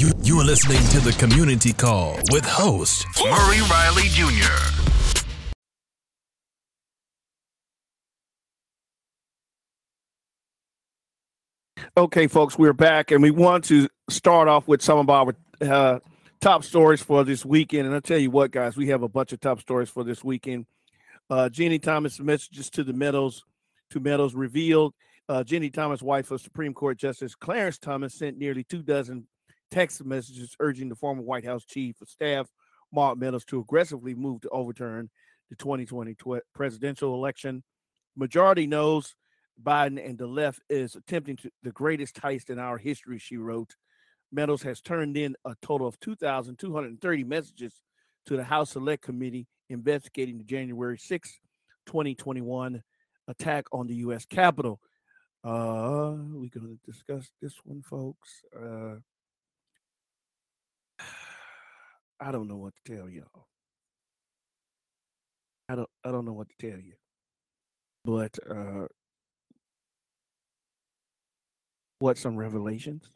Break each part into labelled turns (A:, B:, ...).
A: You, are listening to the Community Call with host Murray Riley Jr.
B: Okay, folks, we're back, and we want to start off with some of our uh, top stories for this weekend. And I'll tell you what, guys, we have a bunch of top stories for this weekend. Uh, Ginni Thomas messages to the Meadows, to Meadows revealed. Uh, Ginni Thomas, wife of Supreme Court Justice Clarence Thomas, sent nearly two dozen text messages urging the former White House chief of staff, Mark Meadows, to aggressively move to overturn the 2020 tw- presidential election. Majority knows Biden and the left is attempting to, the greatest heist in our history, she wrote. Meadows has turned in a total of 2,230 messages to the House Select Committee investigating the January 6, 2021 attack on the U.S. Capitol. Uh, we're going to discuss this one, folks. Uh, I don't know what to tell y'all. I don't. I don't know what to tell you. But uh, what some revelations.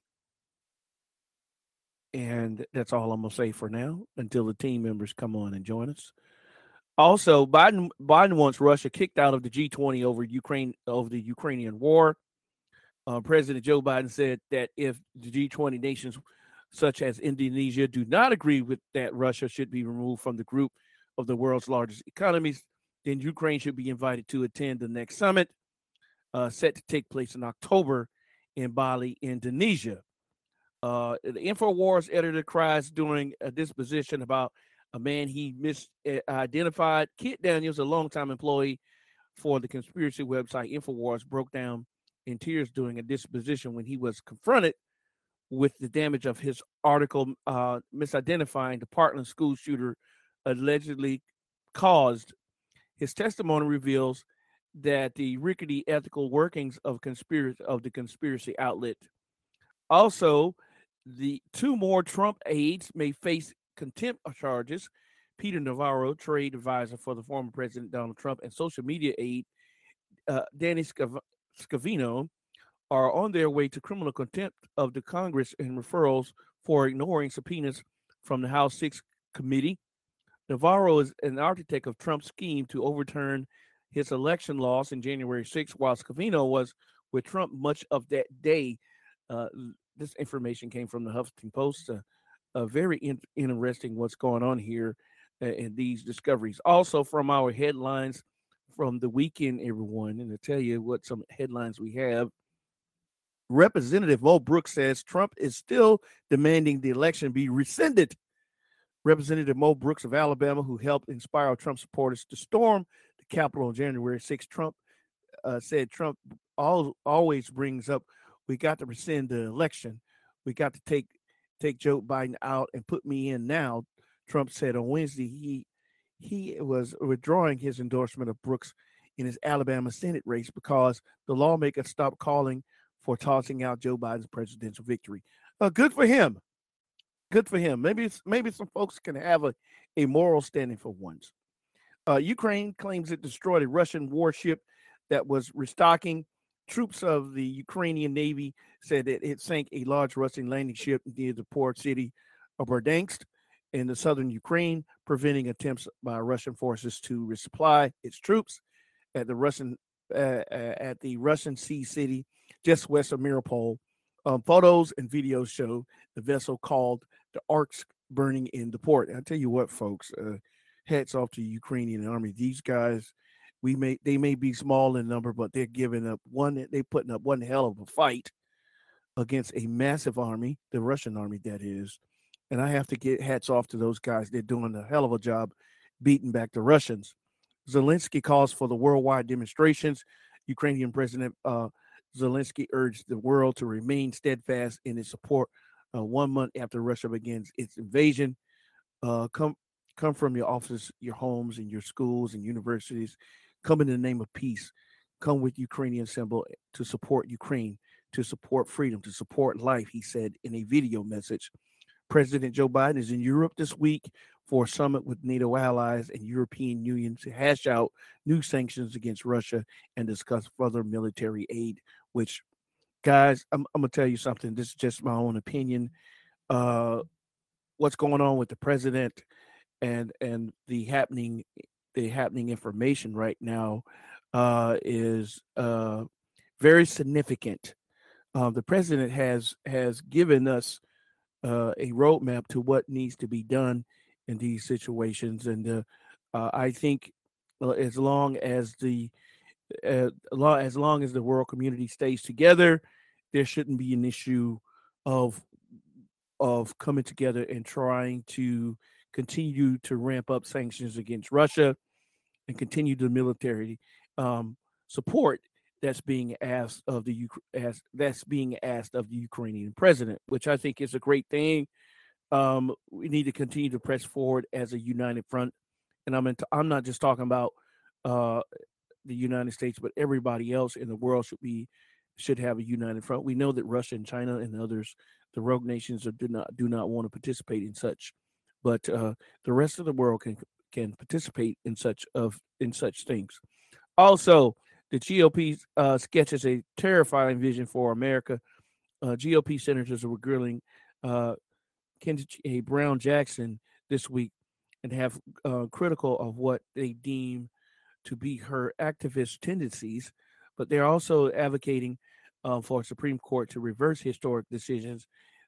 B: And that's all I'm gonna say for now until the team members come on and join us. Also, Biden Biden wants Russia kicked out of the G20 over Ukraine over the Ukrainian war. Uh, President Joe Biden said that if the G20 nations, such as Indonesia, do not agree with that Russia should be removed from the group of the world's largest economies, then Ukraine should be invited to attend the next summit, uh, set to take place in October in Bali, Indonesia. Uh, the InfoWars editor cries during a disposition about a man he misidentified. Kit Daniels, a longtime employee for the conspiracy website InfoWars, broke down in tears during a disposition when he was confronted with the damage of his article uh, misidentifying the Parkland school shooter allegedly caused. His testimony reveals that the rickety ethical workings of conspiracy of the conspiracy outlet. Also, the two more Trump aides may face contempt charges. Peter Navarro, trade advisor for the former President Donald Trump, and social media aide uh, Danny Scav- Scavino are on their way to criminal contempt of the Congress and referrals for ignoring subpoenas from the House Six Committee. Navarro is an architect of Trump's scheme to overturn his election loss in January 6, while Scavino was with Trump much of that day. Uh, this information came from the Huffington Post. Uh, uh, very in- interesting what's going on here in these discoveries. Also, from our headlines from the weekend, everyone, and to tell you what some headlines we have. Representative Mo Brooks says Trump is still demanding the election be rescinded. Representative Mo Brooks of Alabama, who helped inspire Trump supporters to storm the Capitol on January 6th, Trump uh, said Trump all, always brings up we got to rescind the election. We got to take take Joe Biden out and put me in now. Trump said on Wednesday he he was withdrawing his endorsement of Brooks in his Alabama Senate race because the lawmaker stopped calling for tossing out Joe Biden's presidential victory. Uh, good for him. Good for him. Maybe maybe some folks can have a, a moral standing for once. Uh, Ukraine claims it destroyed a Russian warship that was restocking. Troops of the Ukrainian Navy said that it sank a large Russian landing ship near the port city of Berdyansk in the southern Ukraine, preventing attempts by Russian forces to resupply its troops at the Russian uh, uh at the Russian sea city just west of Mariupol. Um, photos and videos show the vessel called the Orsk burning in the port. I tell you what, folks, uh, hats off to the Ukrainian army. These guys, we may they may be small in number, but they're giving up one. They're putting up one hell of a fight against a massive army, the Russian army that is. And I have to get hats off to those guys. They're doing a hell of a job beating back the Russians. Zelensky calls for the worldwide demonstrations. Ukrainian President uh, Zelensky urged the world to remain steadfast in its support uh, one month after Russia begins its invasion. Uh, come come from your offices, your homes, and your schools and universities. Come in the name of peace. Come with Ukrainian symbol eh, to support Ukraine, to support freedom, to support life, he said in a video message. President Joe Biden is in Europe this week for a summit with NATO allies and European Union to hash out new sanctions against Russia and discuss further military aid, which guys, I'm, I'm, gonna tell you something. This is just my own opinion. uh, what's going on with the president and and the happening the happening information right now uh, is uh, very significant. Uh, the president has has given us uh, a roadmap to what needs to be done in these situations, and uh, uh, I think as long as the as long as the world community stays together, there shouldn't be an issue of of coming together and trying to continue to ramp up sanctions against Russia and continue the military um, support that's being asked of the as that's being asked of the Ukrainian president, which I think is a great thing. Um, we need to continue to press forward as a united front, and I'm I'm not just talking about uh, the United States, but everybody else in the world should be should have a united front. We know that Russia and China and others, the rogue nations, do not do not want to participate in such, but uh, the rest of the world can can participate in such of in such things. Also, the GOP uh, sketches a terrifying vision for America. Uh, GOP senators were grilling uh, Ketanji Brown Jackson this week and have uh, critical of what they deem to be her activist tendencies, but they're also advocating uh, for Supreme Court to reverse historic decisions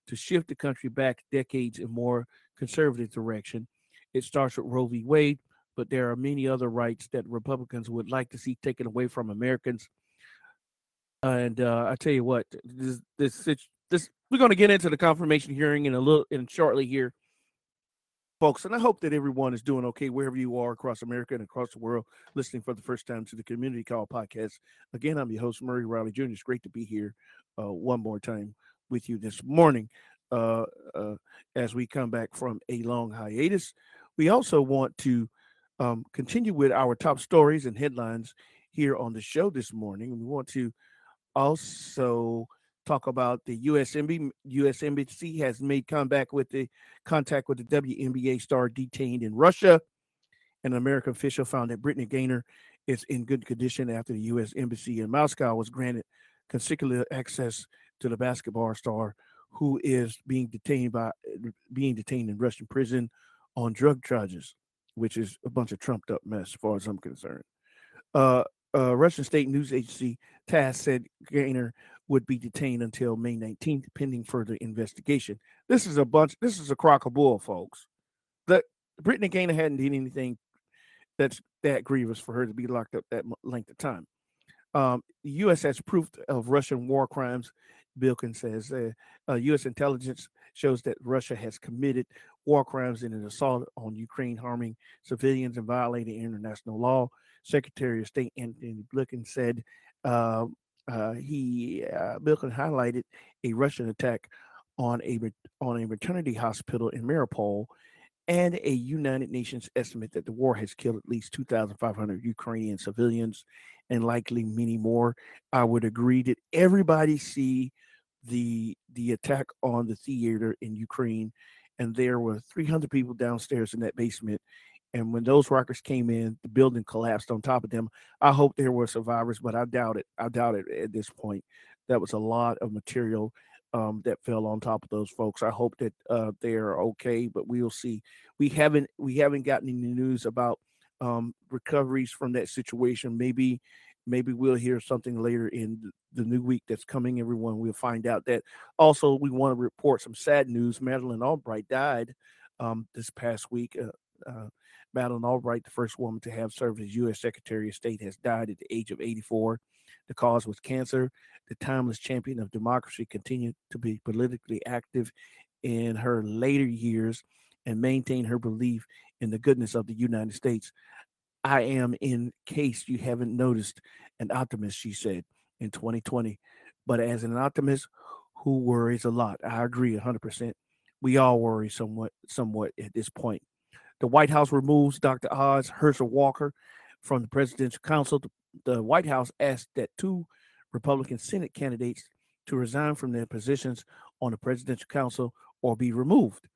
B: to shift the country back decades in more conservative direction. It starts with Roe v. Wade, but there are many other rights that Republicans would like to see taken away from Americans. And uh, I tell you what, this this this we're going to get into the confirmation hearing in a little in shortly here folks. And I hope that everyone is doing okay wherever you are across America and across the world, listening for the first time to the Community Call podcast. Again, I'm your host, Murray Riley Jr. It's great to be here uh, one more time with you this morning uh, uh, as we come back from a long hiatus. We also want to um, continue with our top stories and headlines here on the show this morning. We want to also talk about the USMB. US Embassy has made contact with the contact with the WNBA star detained in Russia. An American official found that Brittney Griner is in good condition after the U.S. Embassy in Moscow was granted consular access to the basketball star who is being detained by being detained in Russian prison on drug charges, which is a bunch of trumped up mess, as far as I'm concerned. Uh, uh, Russian state news agency TASS said Griner would be detained until May 19th, pending further investigation. This is a bunch. This is a crock of bull, folks. That Brittney Griner hadn't done anything that's that grievous for her to be locked up that length of time. Um, U.S. has proof of Russian war crimes. Bilkin says uh, uh, U.S. intelligence shows that Russia has committed war crimes in an assault on Ukraine, harming civilians and violating international law. Secretary of State Antony Blinken said uh, uh, he uh, Bilkin highlighted a Russian attack on a on a maternity hospital in Mariupol, and a United Nations estimate that the war has killed at least 2,500 Ukrainian civilians and likely many more. I would agree that everybody see the the attack on the theater in Ukraine, and there were 300 people downstairs in that basement, and when those rockets came in, the building collapsed on top of them. I hope there were survivors, but I doubt it. I doubt it at this point. That was a lot of material um, that fell on top of those folks. I hope that uh, they are okay, but we'll see. We haven't we haven't gotten any news about um, recoveries from that situation. Maybe maybe we'll hear something later in the new week that's coming. Everyone, we'll find out that. Also, we want to report some sad news. Madeleine Albright died um, this past week. Uh, uh, Madeleine Albright, the first woman to have served as U.S. Secretary of State, has died at the age of 84. The cause was cancer. The timeless champion of democracy continued to be politically active in her later years and maintain her belief in the goodness of the United States. I am, in case you haven't noticed, an optimist, she said in 2020. But as an optimist who worries a lot, I agree 100%. We all worry somewhat, somewhat at this point. The White House removes Dr. Oz Herschel Walker from the presidential council. The White House asked that two Republican Senate candidates to resign from their positions on the presidential council or be removed,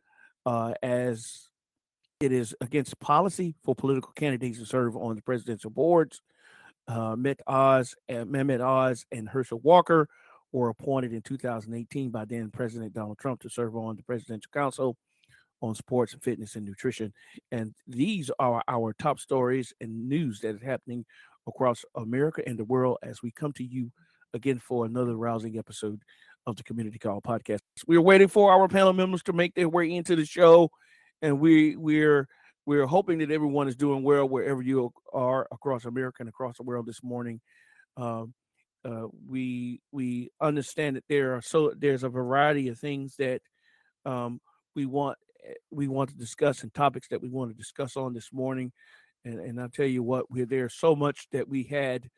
B: uh, as it is against policy for political candidates to serve on the presidential boards. Uh, Oz and Mehmet Oz and Herschel Walker were appointed in 2018 by then President Donald Trump to serve on the Presidential Council on Sports, and Fitness, and Nutrition. And these are our top stories and news that is happening across America and the world as we come to you again for another rousing episode of the Community Call podcast. We're waiting for our panel members to make their way into the show, and we we're we're hoping that everyone is doing well wherever you are across America and across the world this morning. Um, uh, we we understand that there are so there's a variety of things that um, we want we want to discuss and topics that we want to discuss on this morning. And, and I'll tell you what, we're there so much that we had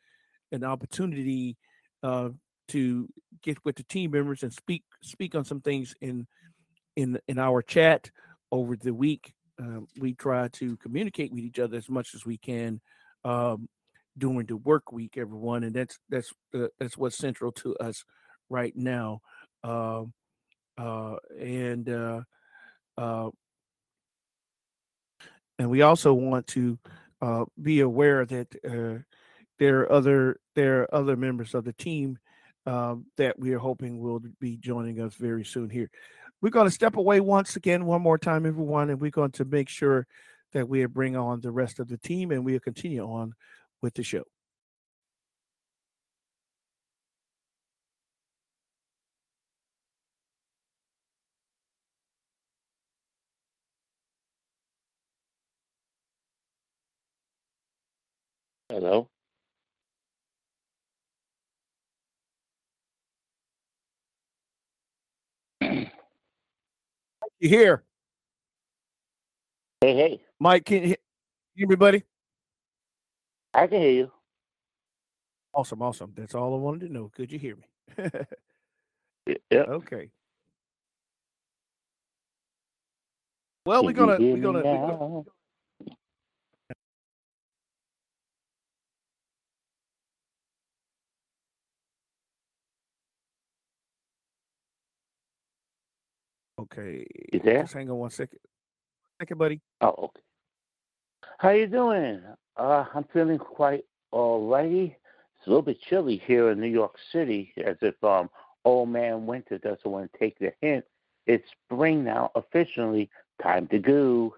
B: an opportunity uh, to get with the team members and speak speak on some things in in in our chat over the week. Um, we try to communicate with each other as much as we can um, during the work week, everyone, and that's that's uh, that's what's central to us right now. Uh, uh, and uh, uh, and we also want to uh, be aware that there are other there are other members of the team um, that we are hoping will be joining us very soon here. We're going to step away once again, one more time, everyone, and we're going to make sure that we bring on the rest of the team and we'll continue on with the show. You hear?
C: Hey, hey.
B: Mike, can you hear everybody?
C: I can hear you.
B: Awesome, awesome. That's all I wanted to know. Could you hear me?
C: yeah.
B: Okay. Well, we're gonna we're gonna, we're gonna Okay.
C: You there?
B: Just hang on one second. Second, buddy.
C: Oh, okay. How you doing? Uh, I'm feeling quite alrighty. It's a little bit chilly here in New York City, as if um old man winter doesn't want to take the hint. It's spring now, officially. Time to go.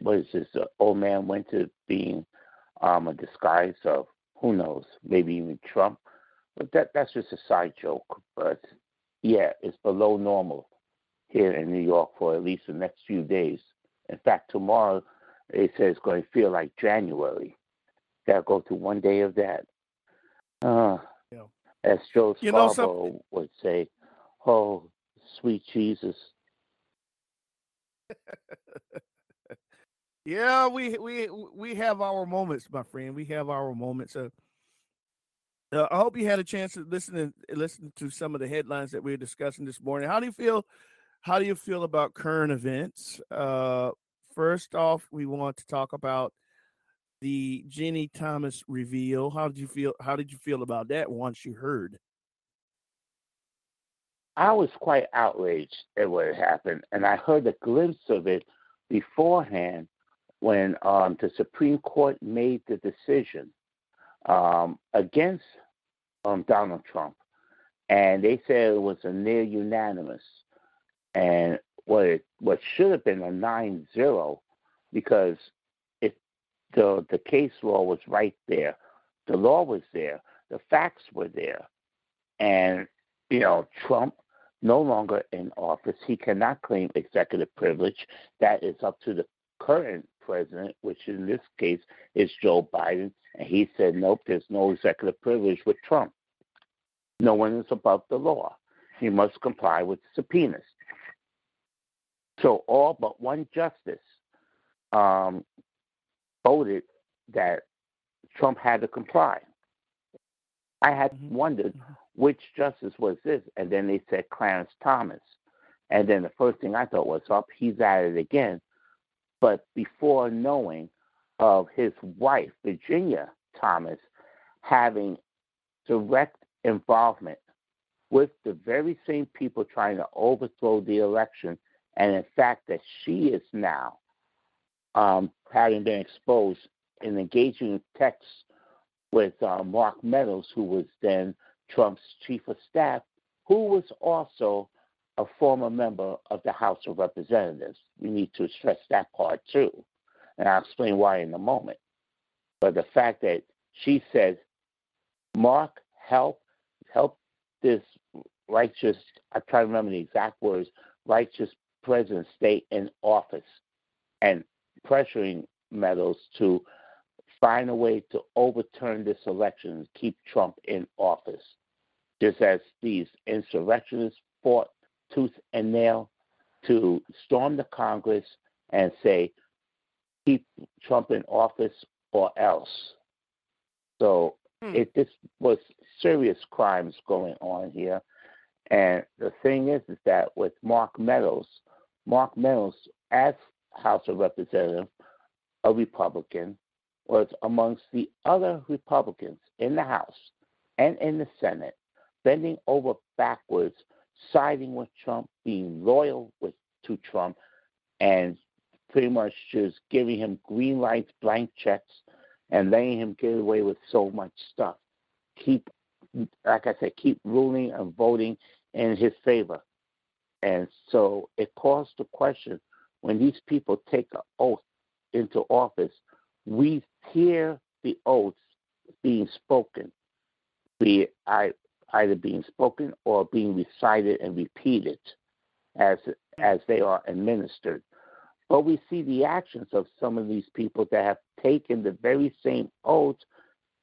C: What is this? Uh, old man winter being um a disguise of who knows? Maybe even Trump. But that that's just a side joke. But yeah, it's below normal here in New York for at least the next few days. In fact, tomorrow they say it's going to feel like January. Gotta go through one day of that. Uh, yeah. As Joe Scarborough you know would say, "Oh, sweet Jesus."
B: yeah, we we we have our moments, my friend. We have our moments. Uh, uh, I hope you had a chance to listen to listen to some of the headlines that we are discussing this morning. How do you feel how do you feel about current events? Uh, first off, we want to talk about the Ginni Thomas reveal. How did you feel? How did you feel about that once you heard?
C: I was quite outraged at what had happened, and I heard a glimpse of it beforehand when um, the Supreme Court made the decision um, against um, Donald Trump, and they said it was a near unanimous and what it, what should have been a 9-0 because if the the case law was right there, the law was there, the facts were there, and you know Trump no longer in office. He cannot claim executive privilege. That is up to the current president, which in this case is Joe Biden. And he said, nope, there's no executive privilege with Trump. No one is above the law. He must comply with subpoenas. So all but one justice um, voted that Trump had to comply. I had mm-hmm. wondered mm-hmm. which justice was this, and then they said Clarence Thomas. And then the first thing I thought was, up, oh, he's at it again. But before knowing of his wife, Virginia Thomas, having direct involvement with the very same people trying to overthrow the election and in fact that she is now um, having been exposed in engaging in texts with uh, Mark Meadows, who was then Trump's chief of staff, who was also a former member of the House of Representatives. We need to stress that part too. And I'll explain why in a moment. But the fact that she says, Mark, help, help this righteous, I try to remember the exact words, righteous president stay in office and pressuring Meadows to find a way to overturn this election and keep Trump in office. Just as these insurrectionists fought tooth and nail to storm the Congress and say, keep Trump in office or else. So hmm. it this was serious crimes going on here. And the thing is, is that with Mark Meadows, Mark Meadows, as House of Representative, a Republican, was amongst the other Republicans in the House and in the Senate, bending over backwards, siding with Trump, being loyal with, to Trump, and pretty much just giving him green lights, blank checks, and letting him get away with so much stuff. Keep, like I said, keep ruling and voting in his favor. And so it calls to question when these people take an oath into office, we hear the oaths being spoken, be it either being spoken or being recited and repeated as as they are administered. But we see the actions of some of these people that have taken the very same oaths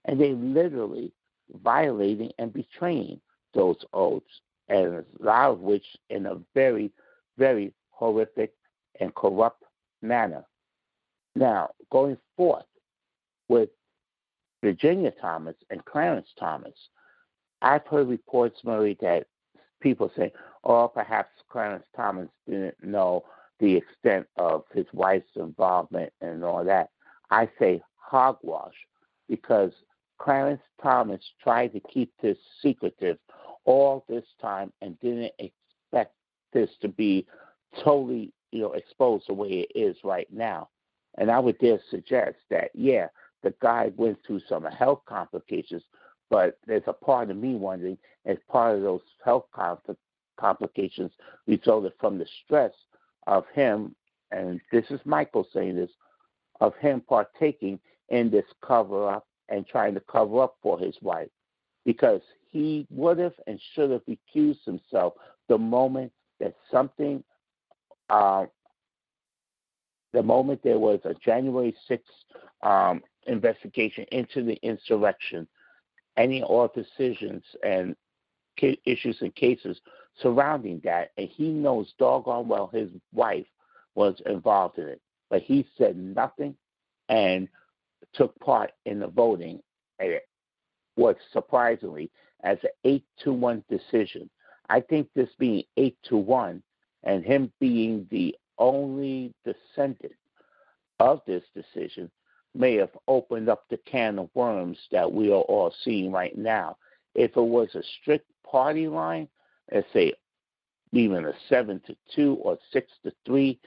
C: and they literally violating and betraying those oaths, and a lot of which in a very, very horrific and corrupt manner. Now, going forth with Virginia Thomas and Clarence Thomas, I've heard reports, Murray, that people say, oh, perhaps Clarence Thomas didn't know the extent of his wife's involvement and all that. I say hogwash because Clarence Thomas tried to keep this secretive all this time and didn't expect this to be totally, you know, exposed the way it is right now. And I would dare suggest that, yeah, the guy went through some health complications, but there's a part of me wondering if part of those health complications resulted from the stress of him, and this is Michael saying this, of him partaking in this cover up and trying to cover up for his wife because he would have and should have recused himself the moment that something, uh, the moment there was a January 6th um, investigation into the insurrection, any all decisions and issues and cases surrounding that, and he knows doggone well his wife was involved in it, but he said nothing and took part in the voting. Was surprisingly as an eight to one decision. I think this being eight to one and him being the only descendant of this decision may have opened up the can of worms that we are all seeing right now. If it was a strict party line, let's say even a seven to two or six to three,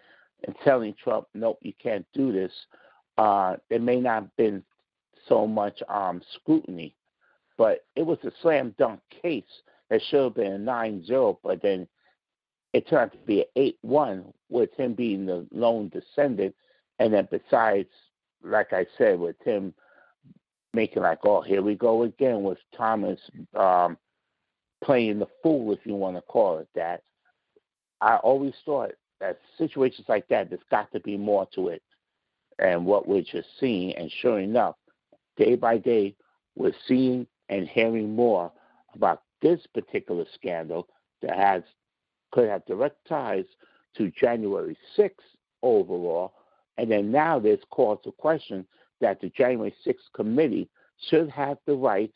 C: and telling Trump, nope, you can't do this, uh, there may not have been so much um, scrutiny. But it was a slam dunk case that should have been a 9 0, but then it turned out to be an 8 1 with him being the lone descendant. And then, besides, like I said, with him making like, oh, here we go again with Thomas um, playing the fool, if you want to call it that. I always thought that situations like that, there's got to be more to it. And what we're just seeing, and sure enough, day by day, we're seeing and hearing more about this particular scandal that has could have direct ties to January 6th overall. And then now there's cause to question that the January 6th committee should have the right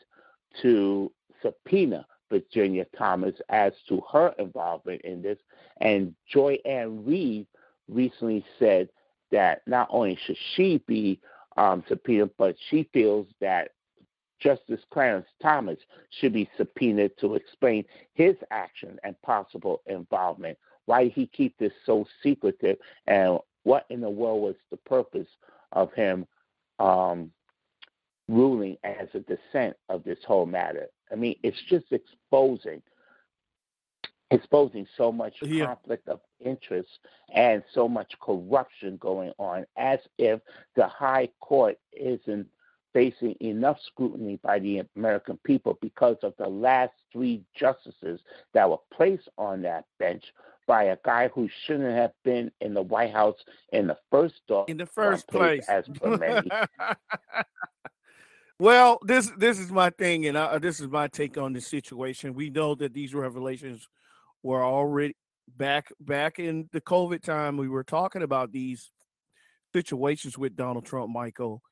C: to subpoena Virginia Thomas as to her involvement in this. And Joy Ann Reid recently said that not only should she be um, subpoenaed, but she feels that Justice Clarence Thomas should be subpoenaed to explain his action and possible involvement. Why did he keep this so secretive? And what in the world was the purpose of him um, ruling as a dissent of this whole matter? I mean, it's just exposing exposing so much
B: Yeah.
C: conflict of interest and so much corruption going on, as if the High Court isn't facing enough scrutiny by the American people because of the last three justices that were placed on that bench by a guy who shouldn't have been in the White House in the first do-
B: in the first place.
C: as per many.
B: well, this this is my thing, and I, this is my take on the situation. We know that these revelations were already back back in the COVID time. We were talking about these situations with Donald Trump, Michael,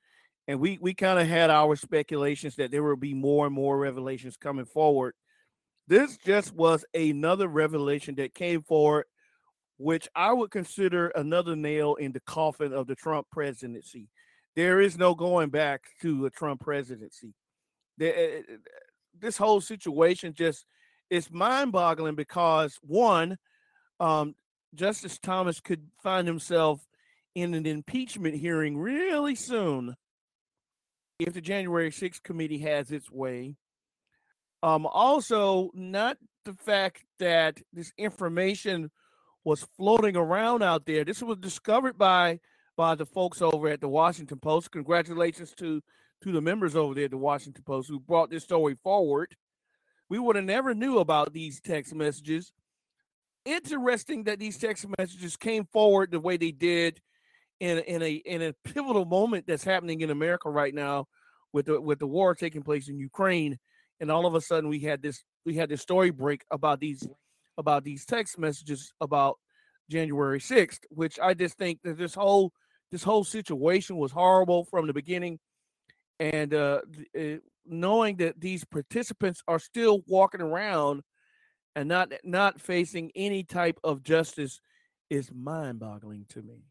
B: and we we kind of had our speculations that there will be more and more revelations coming forward. This just was another revelation that came forward, which I would consider another nail in the coffin of the Trump presidency. There is no going back to a Trump presidency. Eh, eh, this whole situation just is mind-boggling because one, um, Justice Thomas could find himself in an impeachment hearing really soon if the January 6th committee has its way. Um, also, not the fact that this information was floating around out there. This was discovered by by the folks over at the Washington Post. Congratulations to to the members over there at the Washington Post who brought this story forward. We would have never knew about these text messages. Interesting that these text messages came forward the way they did in in a in a pivotal moment that's happening in America right now with the with the war taking place in Ukraine and all of a sudden we had this we had this story break about these about these text messages about January 6th which I just think that this whole this whole situation was horrible from the beginning. And uh, uh knowing that these participants are still walking around and not not facing any type of justice is mind-boggling to me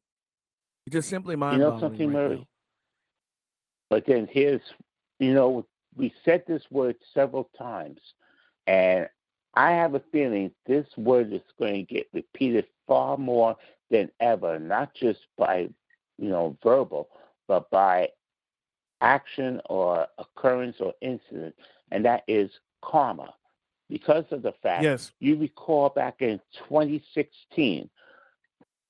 B: it's just simply mind-boggling
C: know something,
B: right
C: Murray?
B: now.
C: But then here's, you know, we said this word several times, and I have a feeling this word is going to get repeated far more than ever, not just by, you know, verbal, but by action or occurrence or incident, and that is karma. Because of the fact
B: yes
C: you recall back in 2016,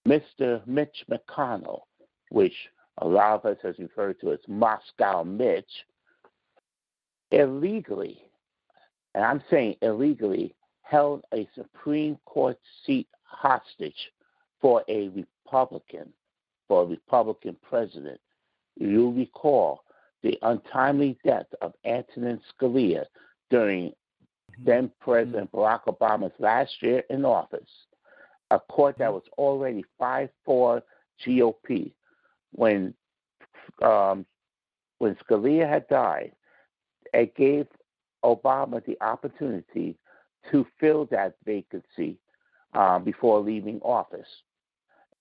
C: Mr. Mitch McConnell, which a lot of us has referred to as Moscow Mitch, illegally, and I'm saying illegally, held a Supreme Court seat hostage for a Republican, for a Republican president. You'll recall the untimely death of Antonin Scalia during mm-hmm. then mm-hmm. President Barack Obama's last year in office, a court that was already 5 4 GOP. When, um, when Scalia had died, it gave Obama the opportunity to fill that vacancy uh, before leaving office.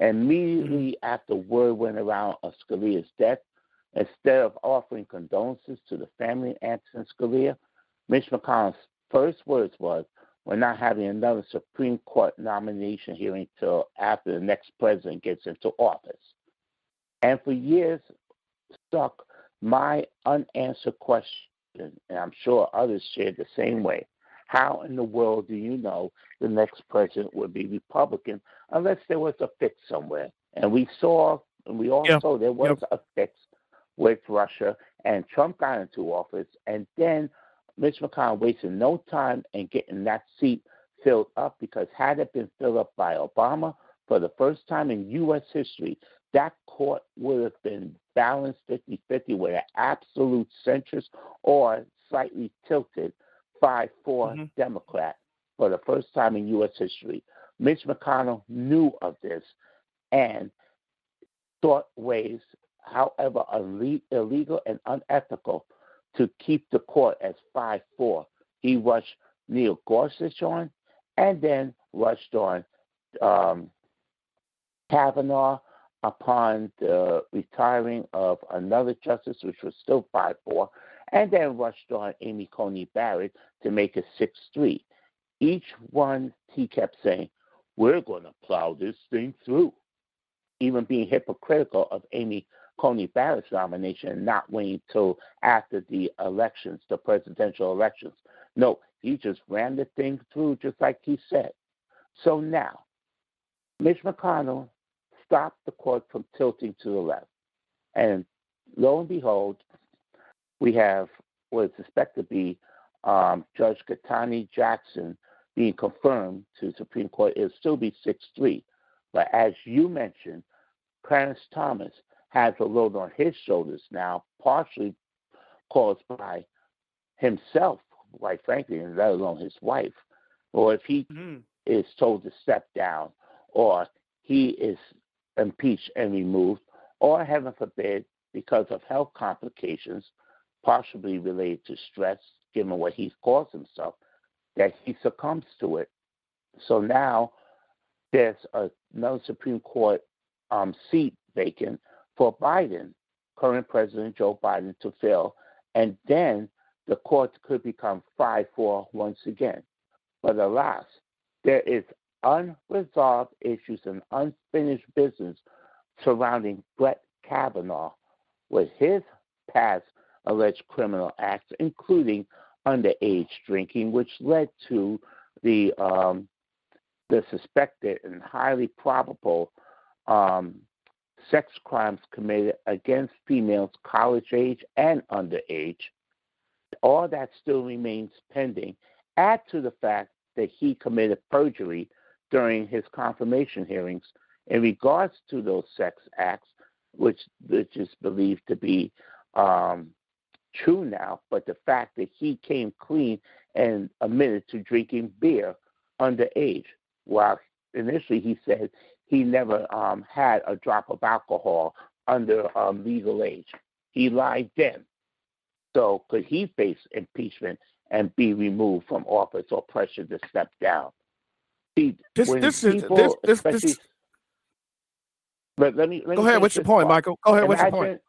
C: Immediately after word went around of Scalia's death, instead of offering condolences to the family of Antonin Scalia, Mitch McConnell's first words was, "We're not having another Supreme Court nomination hearing till after the next president gets into office." And for years, stuck my unanswered question, and I'm sure others shared the same way. How in the world do you know the next president would be Republican unless there was a fix somewhere? And we saw, and we all
B: Yeah.
C: saw there was
B: Yep.
C: a fix with Russia, and Trump got into office, and then Mitch McConnell wasted no time in getting that seat filled up because had it been filled up by Obama for the first time in U.S. history, that court would have been balanced 50 50 with an absolute centrist or slightly tilted 5 4
B: Mhm.
C: Democrat for the first time in U.S. history. Mitch McConnell knew of this and thought ways, however illegal and unethical, to keep the court as 5 4. He rushed Neil Gorsuch on and then rushed on um, Kavanaugh upon the retiring of another justice, which was still 5 4, and then rushed on Amy Coney Barrett to make it 6 3. Each one, he kept saying, We're going to plow this thing through. Even being hypocritical of Amy Coney Barrett's nomination and not waiting till after the elections, the presidential elections. No, he just ran the thing through just like he said. So now, Mitch McConnell stopped the court from tilting to the left. And lo and behold, we have what is suspected to be um, Judge Ketanji Jackson being confirmed to the Supreme Court. It'll still be 6 3. But as you mentioned, Clarence Thomas has a load on his shoulders now, partially caused by himself, quite frankly, and let alone his wife. Or if he mm-hmm. is told to step down, or he is impeached and removed, or heaven forbid, because of health complications, possibly related to stress, given what he's caused himself, that he succumbs to it. So now there's another Supreme Court um, seat vacant for Biden, current President Joe Biden, to fill, and then the court could become 5 4 once again. But alas, there is unresolved issues and unfinished business surrounding Brett Kavanaugh with his past alleged criminal acts, including underage drinking, which led to the um, the suspected and highly probable um, sex crimes committed against females college age and underage. All that still remains pending. Add to the fact that he committed perjury during his confirmation hearings in regards to those sex acts, which which is believed to be um, true now. But the fact that he came clean and admitted to drinking beer underage, while initially he said he never um, had a drop of alcohol under um, legal age. He lied then. So could he face impeachment and be removed from office or pressure to step down?
B: This, this people, is this, this, this,
C: but let me let
B: go
C: me
B: ahead. What's your point, part. Michael? Go ahead. What's your point?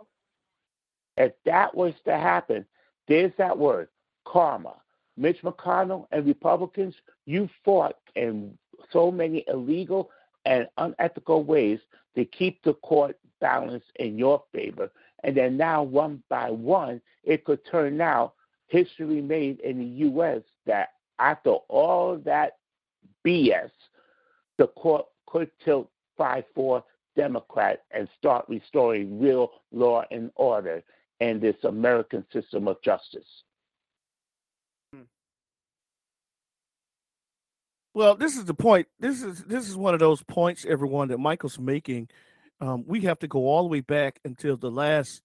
C: If that was to happen, there's that word, karma. Mitch McConnell and Republicans, you fought in so many illegal and unethical ways to keep the court balanced in your favor. And then now, one by one, it could turn out history made in the U.S. that after all that BS, the court could tilt 5 4 Democrat and start restoring real law and order in this American system of justice.
B: Well, this is the point. This is this is one of those points, everyone, that Michael's making. Um, we have to go all the way back until the last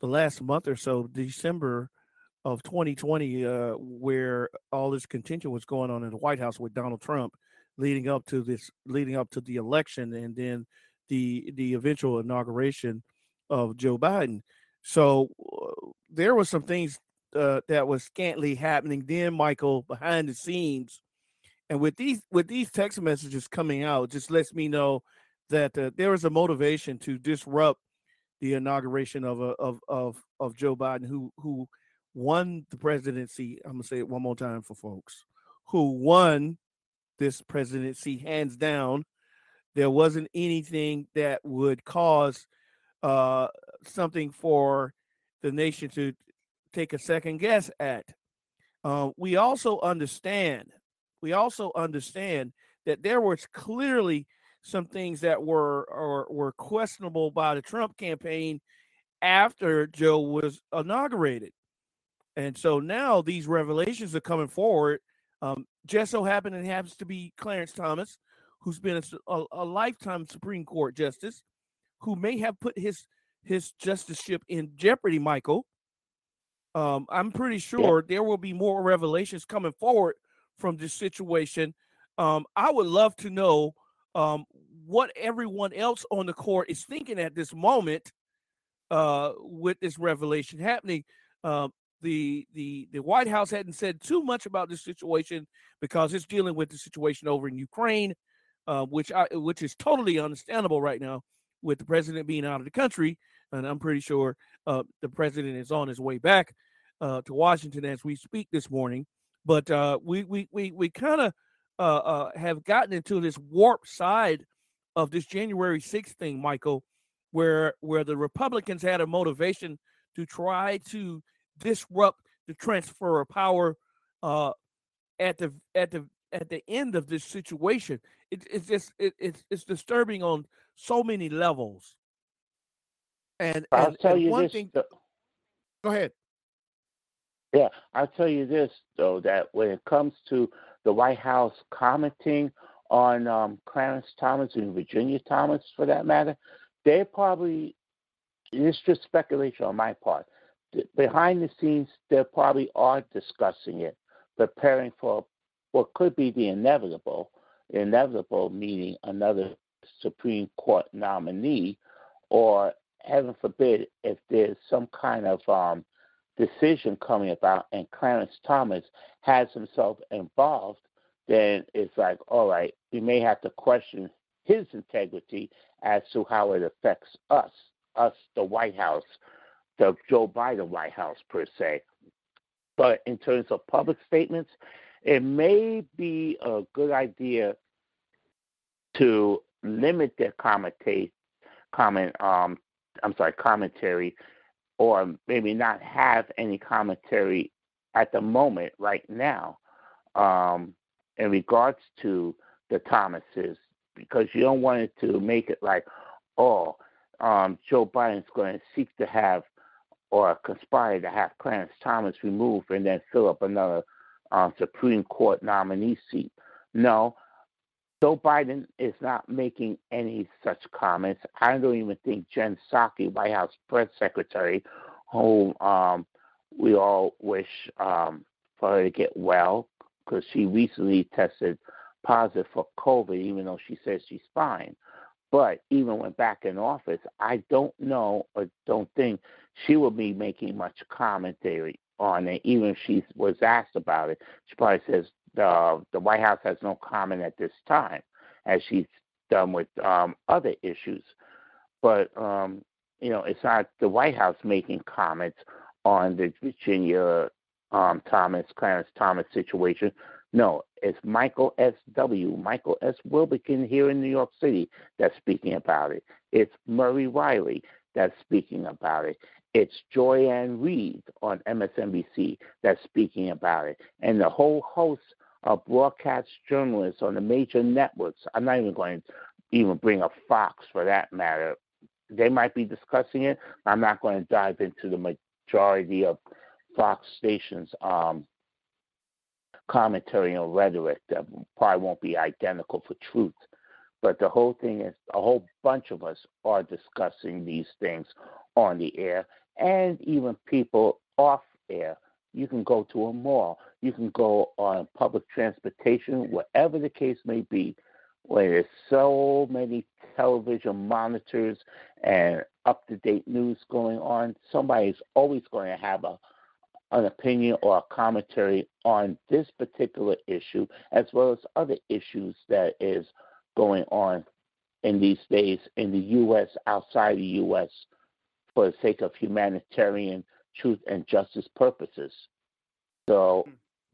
B: the last month or so, December of 2020, uh, where all this contention was going on in the White House with Donald Trump, leading up to this, leading up to the election, and then the the eventual inauguration of Joe Biden. So uh, there was some things uh, that was scantily happening then, Michael, behind the scenes and with these with these text messages coming out, just lets me know that uh, there is a motivation to disrupt the inauguration of a, of of of Joe Biden, who who won the presidency. I'm gonna say it one more time for folks who won this presidency hands down. There wasn't anything that would cause uh, something for the nation to take a second guess at. Uh, we also understand we also understand that there was clearly some things that were or were questionable by the Trump campaign after Joe was inaugurated. And so now these revelations are coming forward. Um, just so happened it happens to be Clarence Thomas, who's been a, a, a lifetime Supreme Court justice, who may have put his his justiceship in jeopardy. Michael, um, I'm pretty sure there will be more revelations coming forward from this situation. Um, I would love to know um, what everyone else on the court is thinking at this moment uh, with this revelation happening. Uh, the the the White House hadn't said too much about this situation because it's dealing with the situation over in Ukraine, uh, which I which is totally understandable right now with the president being out of the country, and I'm pretty sure uh, the president is on his way back uh, to Washington as we speak this morning. But uh, we we we we kind of uh, uh, have gotten into this warp side of this January 6th thing, Michael, where where the Republicans had a motivation to try to disrupt the transfer of power uh, at the at the at the end of this situation. It, it's just it, it's it's disturbing on so many levels. And,
C: I'll
B: and,
C: tell
B: and
C: you
B: one
C: this.
B: thing. Go ahead.
C: Yeah, I'll tell you this though that when it comes to the White House commenting on um, Clarence Thomas and Virginia Thomas, for that matter, they probably it's just speculation on my part. Behind the scenes, they probably are discussing it, preparing for what could be the inevitable. Inevitable meaning another Supreme Court nominee, or heaven forbid, if there's some kind of um, decision coming about and Clarence Thomas has himself involved, then it's like, all right, we may have to question his integrity as to how it affects us, us, the White House, the Joe Biden White House per se. But in terms of public statements, it may be a good idea to limit their commentate, comment, um, I'm sorry, commentary, or maybe not have any commentary at the moment right now um, in regards to the Thomases, because you don't want it to make it like, oh, um, Joe Biden's going to seek to have or conspire to have Clarence Thomas removed and then fill up another um, Supreme Court nominee seat. No, Joe Biden is not making any such comments. I don't even think Jen Psaki, White House press secretary, whom um, we all wish um, for her to get well, because she recently tested positive for COVID, even though she says she's fine. But even when back in office, I don't know or don't think she will be making much commentary on it. Even if she was asked about it, she probably says the the White House has no comment at this time, as she's done with um, other issues. But um, you know, it's not the White House making comments on the Virginia um, Thomas, Clarence Thomas situation. No, it's Michael S. W. Michael S. Wilbekin here in New York City that's speaking about it. It's Murray Riley that's speaking about it. It's Joy-Ann Reid on MSNBC that's speaking about it. And the whole host of broadcast journalists on the major networks. I'm not even going to even bring up Fox for that matter. They might be discussing it. I'm not going to dive into the majority of Fox stations' um, commentary and rhetoric that probably won't be identical for truth. But the whole thing is a whole bunch of us are discussing these things on the air and even people off air. You can go to a mall, you can go on public transportation, whatever the case may be, where there's so many television monitors and up to date news going on. Somebody's always going to have a an opinion or a commentary on this particular issue, as well as other issues that is going on in these days in the U.S., outside the U.S., for the sake of humanitarian truth and justice purposes. So,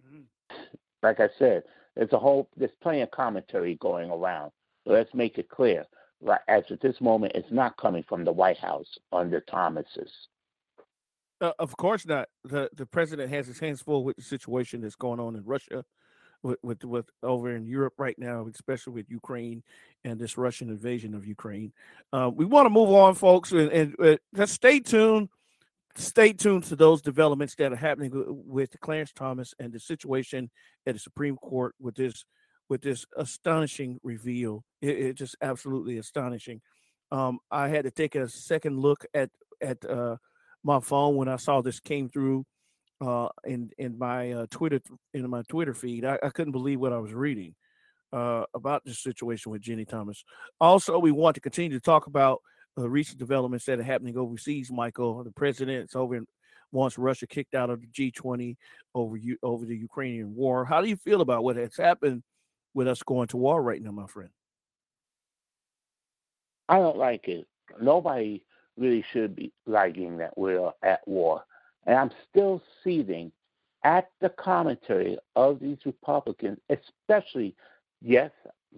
B: Mm-hmm.
C: like I said, there's a whole there's plenty of commentary going around. So let's make it clear. Right, as at this moment, it's not coming from the White House under Thomas's.
B: Uh, of course not. the The president has his hands full with the situation that's going on in Russia, with with, with over in Europe right now, especially with Ukraine and this Russian invasion of Ukraine. Uh, we want to move on, folks, and, and uh, just stay tuned. Stay tuned to those developments that are happening with Clarence Thomas and the situation at the Supreme Court with this with this astonishing reveal. It, it's just absolutely astonishing. Um, I had to take a second look at at uh, my phone when I saw this came through uh, in in my uh, Twitter in my Twitter feed. I, I couldn't believe what I was reading uh, about this situation with Ginni Thomas. Also, we want to continue to talk about uh, recent developments that are happening overseas. Michael, the president's over in, wants Russia kicked out of the G20 over you over the Ukrainian war. How do you feel about what has happened with us going to war right now, my friend?
C: I don't like it. Nobody really should be liking that we're at war. And I'm still seething at the commentary of these Republicans, especially, yes,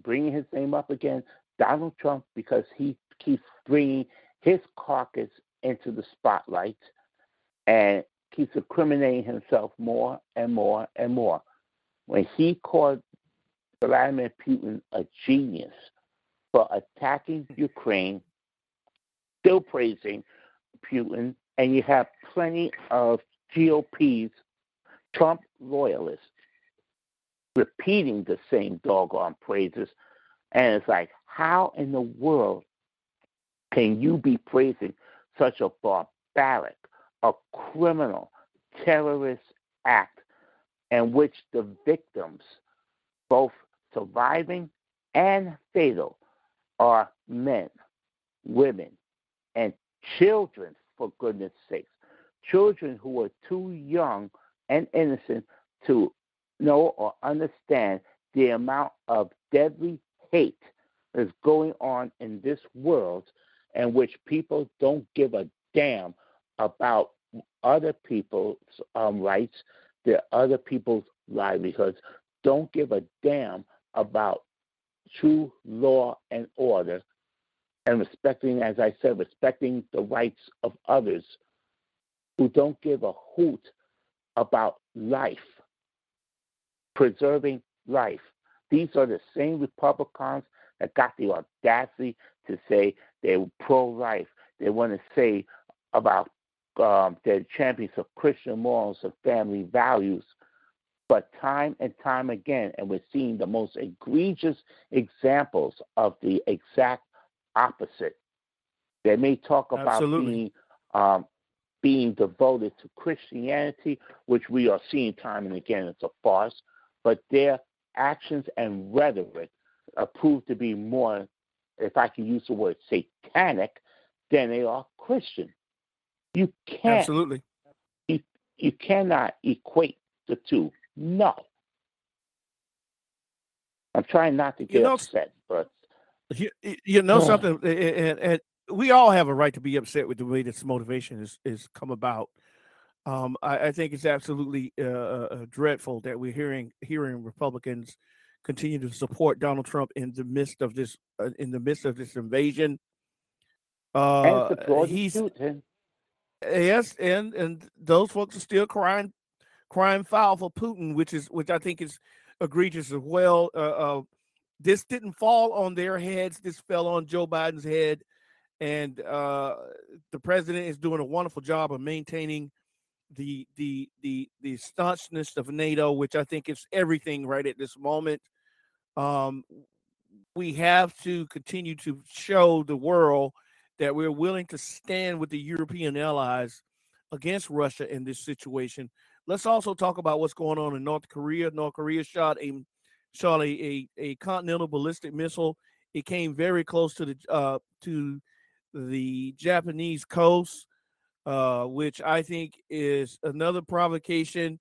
C: bringing his name up again, Donald Trump, because he keeps bringing his caucus into the spotlight and keeps incriminating himself more and more and more. When he called Vladimir Putin a genius for attacking Ukraine, still praising Putin, and you have plenty of GOP's Trump loyalists repeating the same doggone praises. And it's like, how in the world can you be praising such a barbaric, a criminal, terrorist act in which the victims, both surviving and fatal, are men, women, and children, for goodness sakes. Children who are too young and innocent to know or understand the amount of deadly hate that's going on in this world in which people don't give a damn about other people's um, rights, their other people's livelihoods, don't give a damn about true law and order, and respecting, as I said, respecting the rights of others who don't give a hoot about life, preserving life. These are the same Republicans that got the audacity to say they're pro life. They want to say about um, they're champions of Christian morals and family values. But time and time again, and we're seeing the most egregious examples of the exact opposite. They may talk about
B: Absolutely.
C: being um, being devoted to Christianity, which we are seeing time and again, it's a farce, but their actions and rhetoric are proved to be more, if I can use the word satanic, than they are Christian. You can't
B: Absolutely.
C: you, you cannot equate the two. No. I'm trying not to get
B: know,
C: upset, but
B: You, you know
C: Oh.
B: something, and, and we all have a right to be upset with the way this motivation is is come about. Um, I, I think it's absolutely uh, uh, uh, dreadful that we're hearing hearing Republicans continue to support Donald Trump in the midst of this uh, in the midst of this invasion. Uh,
C: and
B: he's yes, and and those folks are still crying crying foul for Putin, which is which I think is egregious as well. Uh, uh, this didn't fall on their heads. This fell on Joe Biden's head, and uh, the president is doing a wonderful job of maintaining the the the the staunchness of NATO, which I think is everything right at this moment. Um, we have to continue to show the world that we're willing to stand with the European allies against Russia in this situation. Let's also talk about what's going on in North Korea. North Korea shot a a, a, a continental ballistic missile. It came very close to the uh, to the Japanese coast, uh, which I think is another provocation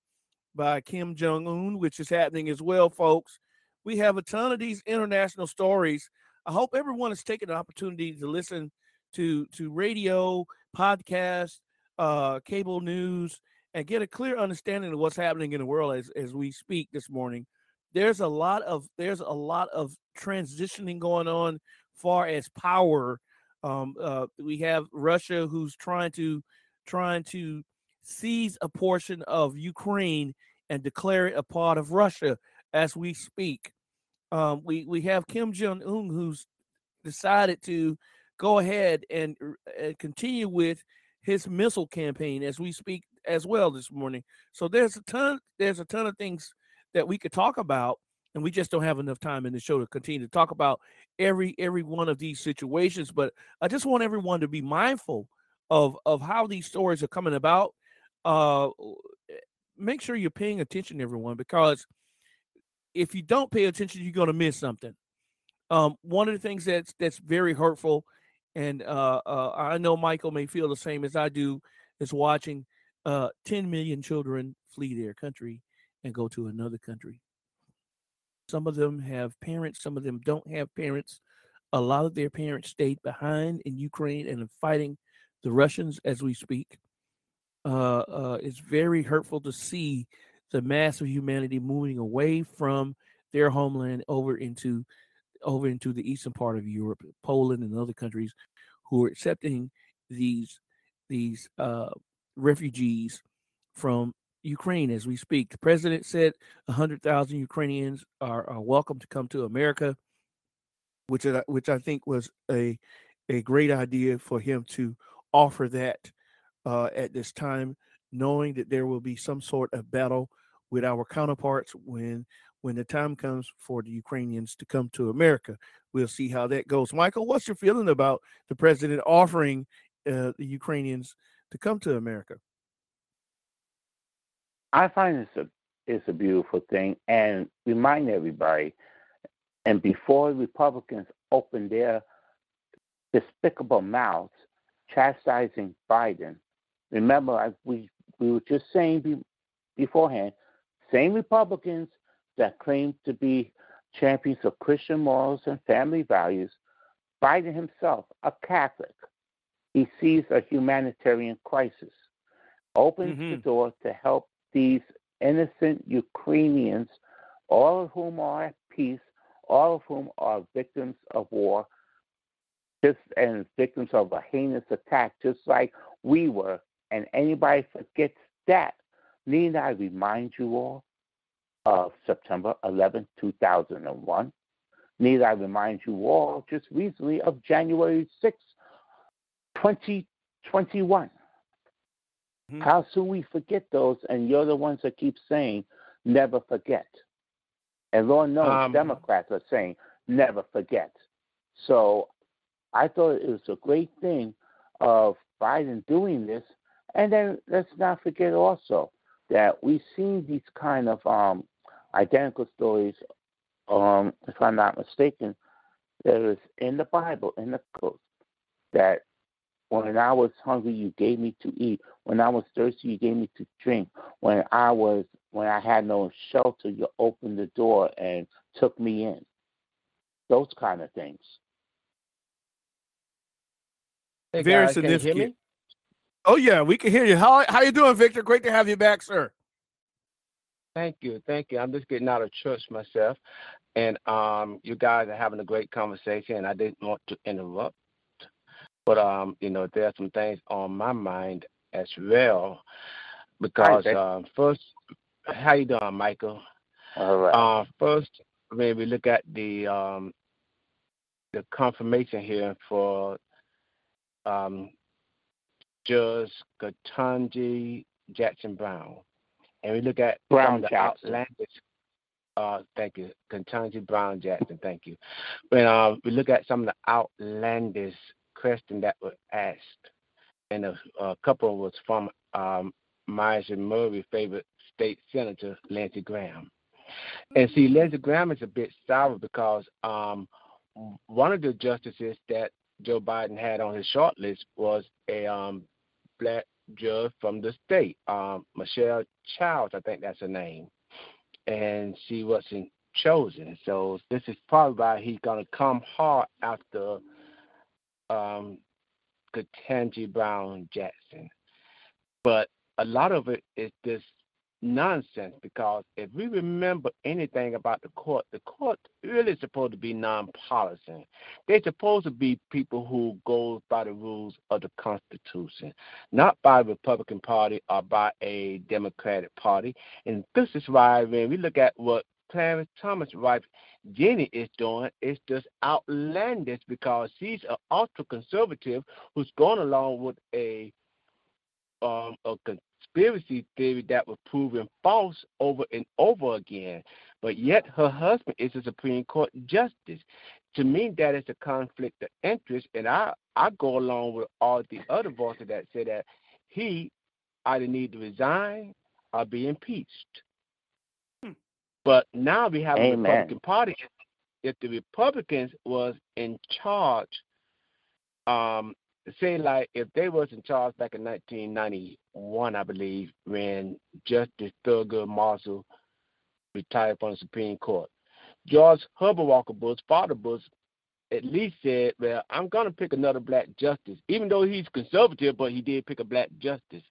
B: by Kim Jong Un, which is happening as well, folks. We have a ton of these international stories. I hope everyone has taken the opportunity to listen to to radio, podcast, uh, cable news, and get a clear understanding of what's happening in the world as as we speak this morning. There's a lot of there's a lot of transitioning going on, far as power. Um, uh, we have Russia who's trying to trying to seize a portion of Ukraine and declare it a part of Russia as we speak. Um, we we have Kim Jong Un who's decided to go ahead and, and continue with his missile campaign as we speak as well this morning. So there's a ton there's a ton of things that we could talk about, and we just don't have enough time in the show to continue to talk about every every one of these situations. But I just want everyone to be mindful of of how these stories are coming about. Uh, make sure you're paying attention, everyone, because if you don't pay attention, you're going to miss something. Um, one of the things that's that's very hurtful, and uh, uh, I know Michael may feel the same as I do, is watching uh, 10 million children flee their country and go to another country. Some of them have parents, some of them don't have parents. A lot of their parents stayed behind in Ukraine and are fighting the Russians as we speak. Uh, uh, it's very hurtful to see the mass of humanity moving away from their homeland over into over into the eastern part of Europe, Poland, and other countries who are accepting these these uh, refugees from Ukraine as we speak. The president said 100,000 Ukrainians are, are, welcome to come to America, which which I think was a a great idea for him to offer that uh, at this time, knowing that there will be some sort of battle with our counterparts when when the time comes for the Ukrainians to come to America. We'll see how that goes. Michael, what's your feeling about the president offering uh, the Ukrainians to come to America?
C: I find it's a it's a beautiful thing, and remind everybody. And before Republicans open their despicable mouths chastising Biden, remember we we were just saying be, beforehand, same Republicans that claim to be champions of Christian morals and family values, Biden himself, a Catholic, he sees a humanitarian crisis, opens mm-hmm. the door to help these innocent Ukrainians, all of whom are at peace, all of whom are victims of war, just and victims of a heinous attack, just like we were. And anybody forgets that. Need I remind you all of September 11, 2001? Need I remind you all just recently of January 6, 2021? Mm-hmm. How soon we forget those, and you're the ones that keep saying, never forget. And Lord knows um, Democrats are saying, never forget. So I thought it was a great thing of Biden doing this. And then let's not forget also that we've seen these kind of um, identical stories, um, if I'm not mistaken, there is in the Bible, in the book, that when I was hungry, you gave me to eat. When I was thirsty, you gave me to drink. When I was when I had no shelter, you opened the door and took me in. Those kind of things.
B: Hey Very guys, significant. Oh yeah, we can hear you. How how you doing, Victor? Great to have you back, sir.
D: Thank you, thank you. I'm just getting out of church myself, and um, you guys are having a great conversation, and I didn't want to interrupt. But um, you know, there are some things on my mind as well. Because uh, first, how you doing, Michael?
C: All right.
D: Uh, first, when we look at the um, the confirmation here for um, Judge Ketanji Jackson Brown, and we look at
C: Brown
D: the
C: Jackson.
D: outlandish. Uh, thank you, Ketanji Brown Jackson. Thank you. When uh, we look at some of the outlandish question that was asked, and a, a couple was from um, Myers and Murray favorite state senator Lindsey Graham. And see, Lindsey Graham is a bit sour because um, one of the justices that Joe Biden had on his short list was a um, black judge from the state, um, Michelle Childs, I think that's her name, and she wasn't chosen. So this is probably why he's gonna come hard after um, Ketanji Brown Jackson. But a lot of it is just nonsense because if we remember anything about the court, the court really supposed to be nonpartisan. They're supposed to be people who go by the rules of the Constitution, not by the Republican Party or by a Democratic Party. And this is why when we look at what Clarence Thomas' wife Ginni is doing is just outlandish because she's an ultra conservative who's going along with a um, a conspiracy theory that was proven false over and over again. But yet her husband is a Supreme Court justice. To me, that is a conflict of interest, and I I go along with all the other voices that say that he either need to resign or be impeached. But now we have
C: Amen.
D: a Republican Party. If the Republicans was in charge, um, say like if they was in charge back in 1991, I believe, when Justice Thurgood Marshall retired from the Supreme Court, George Herbert Walker Bush, father Bush, at least said, "Well, I'm going to pick another black justice, even though he's conservative, but he did pick a black justice."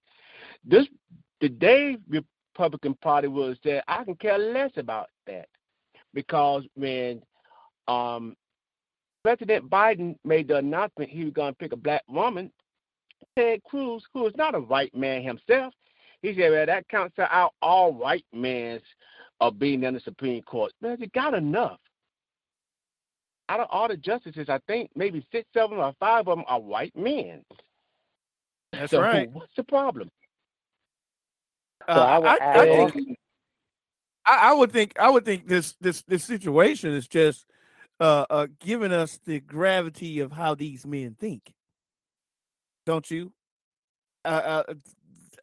D: This the day Republican Party was that I can care less about that because when um, President Biden made the announcement he was going to pick a black woman, Ted Cruz, who is not a white man himself, He said, well, that counts out all white men's of being in the Supreme Court. Man, you got enough. Out of all the justices, I think maybe six, seven, or five of them are white men.
B: That's
D: so
B: right.
D: What's the problem?
B: Uh, I, I, I, think, I, would think I would think this this this situation is just uh, uh, giving us the gravity of how these men think. Don't you? Uh, uh,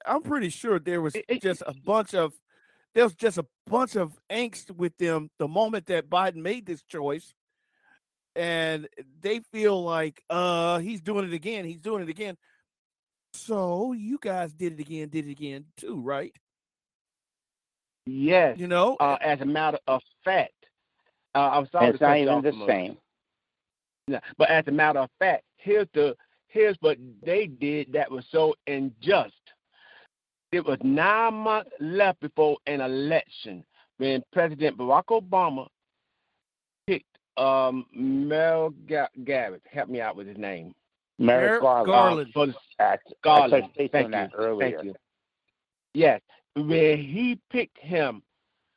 B: I'm pretty sure there was just a bunch of there was just a bunch of angst with them the moment that Biden made this choice, and they feel like uh he's doing it again, he's doing it again. So you guys did it again, did it again too, right?
D: Yes.
B: You know,
D: uh, as a matter of fact, uh, I'm sorry.
C: It's not even the same.
D: Yeah, but as a matter of fact, here's the here's what they did that was so unjust. It was nine months left before an election when President Barack Obama picked um, Merrick Garrett. Help me out with his name.
C: Merrick Garland. Garland.
D: For the,
C: At,
D: Garland.
C: Thank you.
D: Thank you. Yes, when he picked him,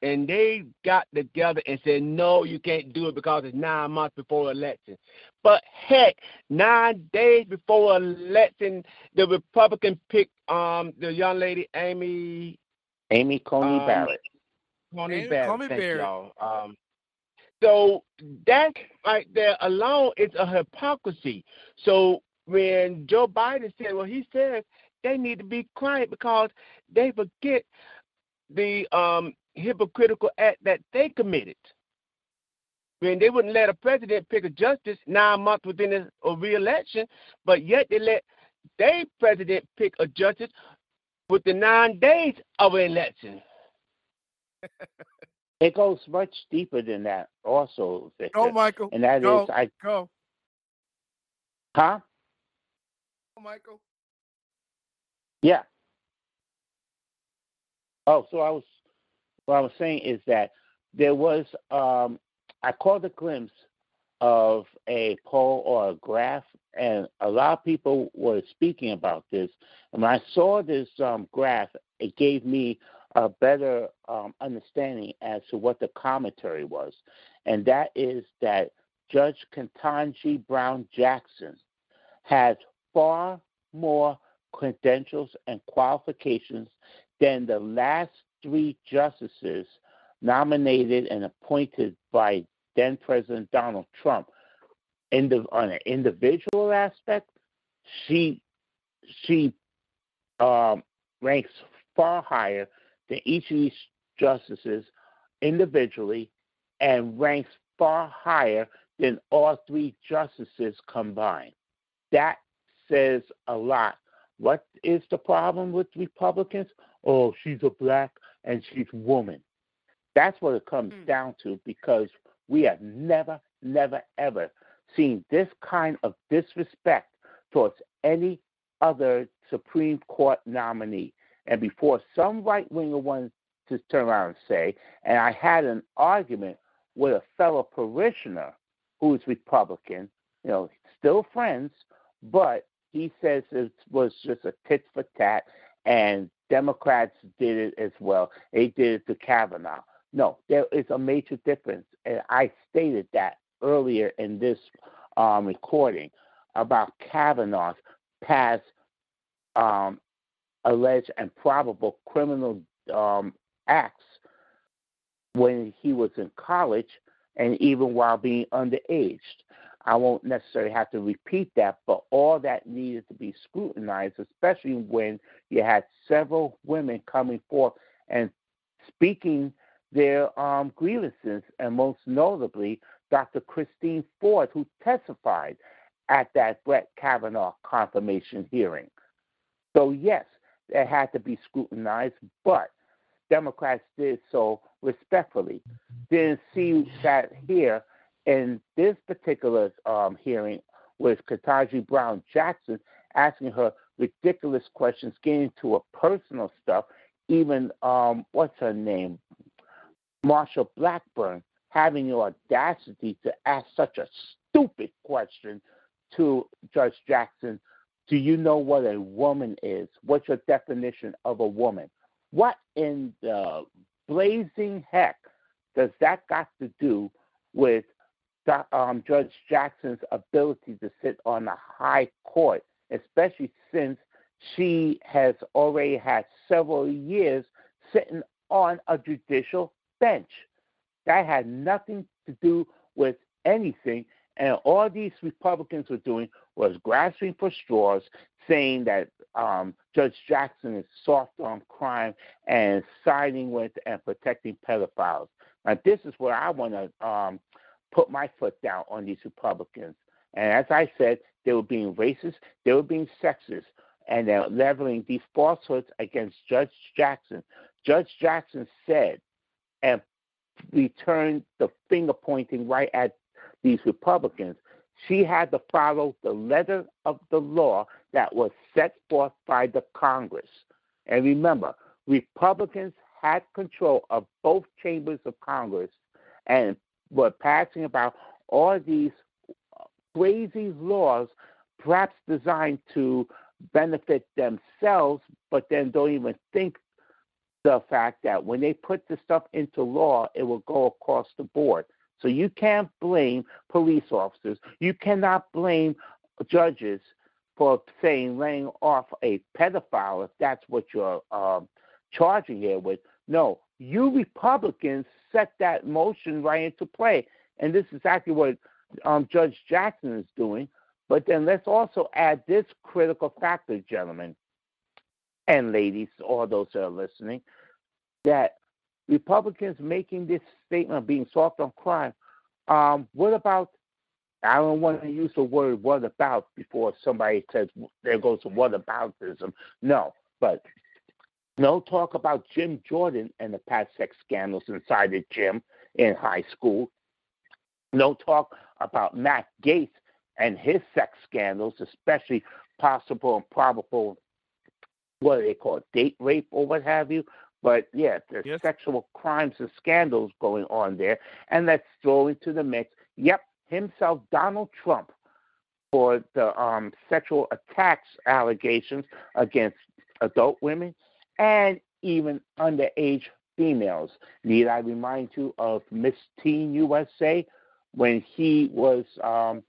D: and they got together and said, "No, you can't do it because it's nine months before election." But heck, nine days before election, the Republican picked um the young lady Amy
C: Amy Coney um, Barrett.
D: Coney Amy Barrett. Coney Thank Barrett. y'all. Um, so that right there alone is a hypocrisy. So when Joe Biden said, well, he says they need to be quiet because they forget the um, hypocritical act that they committed. When they wouldn't let a president pick a justice nine months within a, a re-election, but yet they let their president pick a justice within nine days of an election.
C: it goes much deeper than that, also. Victor.
B: Go, Michael.
C: And that
B: go,
C: is, I
B: go.
C: Huh?
B: Michael?
C: Yeah. Oh, so I was what I was saying is that there was um, I caught a glimpse of a poll or a graph, and a lot of people were speaking about this. And when I saw this um, graph, it gave me a better um, understanding as to what the commentary was, and that is that Judge Ketanji Brown Jackson has far more credentials and qualifications than the last three justices nominated and appointed by then President Donald Trump. In the, on an individual aspect, she she um, ranks far higher than each of these justices individually, and ranks far higher than all three justices combined. That says a lot. What is the problem with Republicans? Oh, she's a black and she's a woman. That's what it comes mm. down to because we have never, never, ever seen this kind of disrespect towards any other Supreme Court nominee. And before some right winger wants to turn around and say, and I had an argument with a fellow parishioner who's Republican, you know, still friends, but he says it was just a tit for tat, and Democrats did it as well. They did it to Kavanaugh. No, there is a major difference, and I stated that earlier in this um, recording about Kavanaugh's past um, alleged and probable criminal um, acts when he was in college and even while being underage. I won't necessarily have to repeat that, but all that needed to be scrutinized, especially when you had several women coming forth and speaking their um, grievances, and most notably, Dr. Christine Ford, who testified at that Brett Kavanaugh confirmation hearing. So, yes, it had to be scrutinized, but Democrats did so respectfully. Didn't see that here in this particular um, hearing with Ketanji Brown Jackson asking her ridiculous questions, getting to a personal stuff, even um, what's her name, Marsha Blackburn, having the audacity to ask such a stupid question to Judge Jackson Do you know what a woman is? What's your definition of a woman? What in the blazing heck does that got to do with um, Judge Jackson's ability to sit on the high court, especially since she has already had several years sitting on a judicial bench? That had nothing to do with anything. And all these Republicans were doing was grasping for straws, saying that um, Judge Jackson is soft on crime and siding with and protecting pedophiles. Now, this is where I want to um, put my foot down on these Republicans. And as I said, they were being racist, they were being sexist, and they're leveling these falsehoods against Judge Jackson. Judge Jackson said and returned the finger pointing right at these Republicans. She had to follow the letter of the law that was set forth by the Congress. And remember, Republicans had control of both chambers of Congress and were passing about all these crazy laws, perhaps designed to benefit themselves, but then don't even think the fact that when they put the stuff into law, it will go across the board. So you can't blame police officers. You cannot blame judges for saying laying off a pedophile if that's what you're um, charging here with. No, you Republicans set that motion right into play. And this is exactly what um, Judge Jackson is doing. But then let's also add this critical factor, gentlemen and ladies, all those that are listening, that Republicans making this statement of being soft on crime. Um, what about? I don't want to use the word "what about" before somebody says there goes what aboutism. No, but no talk about Jim Jordan and the past sex scandals inside the gym in high school. No talk about Matt Gaetz and his sex scandals, especially possible and probable, what do they call it, date rape or what have you. But yeah, there's yes. sexual crimes and scandals going on there, and let's throw into the mix. Yep, himself, Donald Trump, for the um, sexual attacks allegations against adult women and even underage females. Need I remind you of Miss Teen USA when he was um,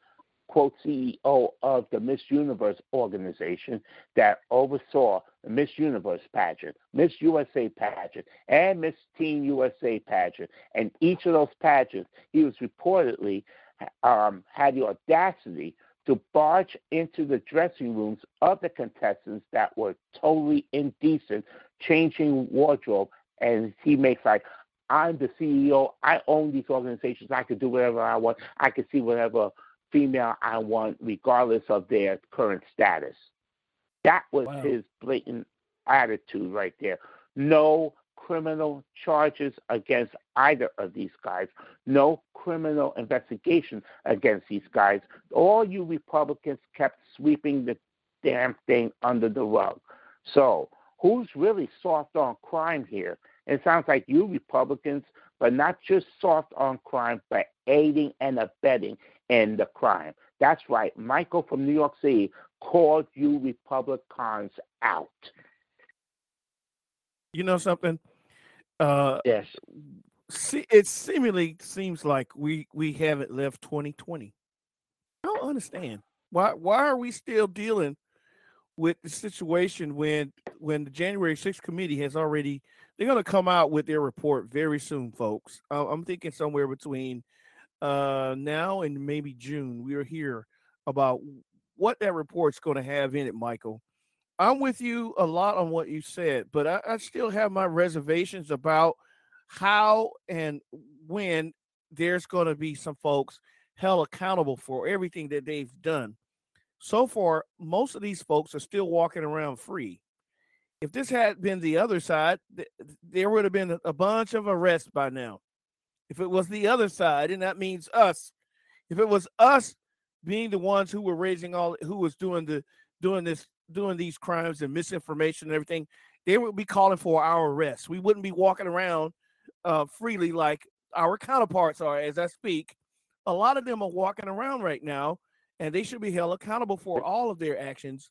C: quote, CEO of the Miss Universe organization that oversaw the Miss Universe pageant, Miss USA pageant, and Miss Teen USA pageant. And each of those pageants, he was reportedly um, had the audacity to barge into the dressing rooms of the contestants that were totally indecent, changing wardrobe. And he makes like, I'm the CEO. I own these organizations. I can do whatever I want. I can see whatever female I want, regardless of their current status. That was wow. his blatant attitude right there. No criminal charges against either of these guys, no criminal investigation against these guys. All you Republicans kept sweeping the damn thing under the rug. So, who's really soft on crime here? It sounds like you Republicans, but not just soft on crime, but aiding and abetting in the crime. That's right. Michael from New York City called you Republicans out.
B: You know something? Uh,
C: yes.
B: See, it seemingly seems like we we haven't left 2020. I don't understand why. Why are we still dealing with the situation when when the January 6th committee has already? They're going to come out with their report very soon, folks. I'm thinking somewhere between uh, now and maybe June, we are here about what that report's going to have in it, Michael. I'm with you a lot on what you said, but I, I still have my reservations about how and when there's going to be some folks held accountable for everything that they've done. So far, most of these folks are still walking around free. If this had been the other side, th- there would have been a bunch of arrests by now. If it was the other side, and that means us, if it was us being the ones who were raising all, who was doing the doing this, doing these crimes and misinformation and everything, they would be calling for our arrest. We wouldn't be walking around uh, freely like our counterparts are as I speak. A lot of them are walking around right now and they should be held accountable for all of their actions,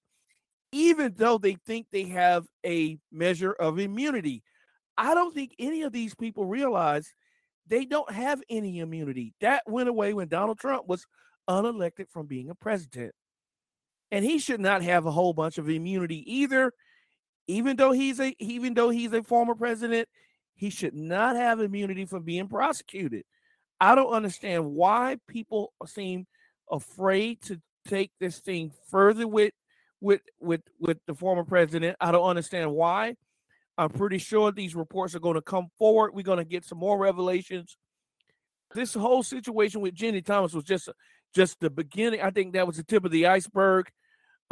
B: even though they think they have a measure of immunity. I don't think any of these people realize they don't have any immunity. That went away when Donald Trump was unelected from being a president. And he should not have a whole bunch of immunity either. Even though he's a even though he's a former president, he should not have immunity from being prosecuted. I don't understand why people seem afraid to take this thing further with with with with the former president. I don't understand why. I'm pretty sure these reports are going to come forward. We're going to get some more revelations. This whole situation with Ginni Thomas was just just the beginning. I think that was the tip of the iceberg.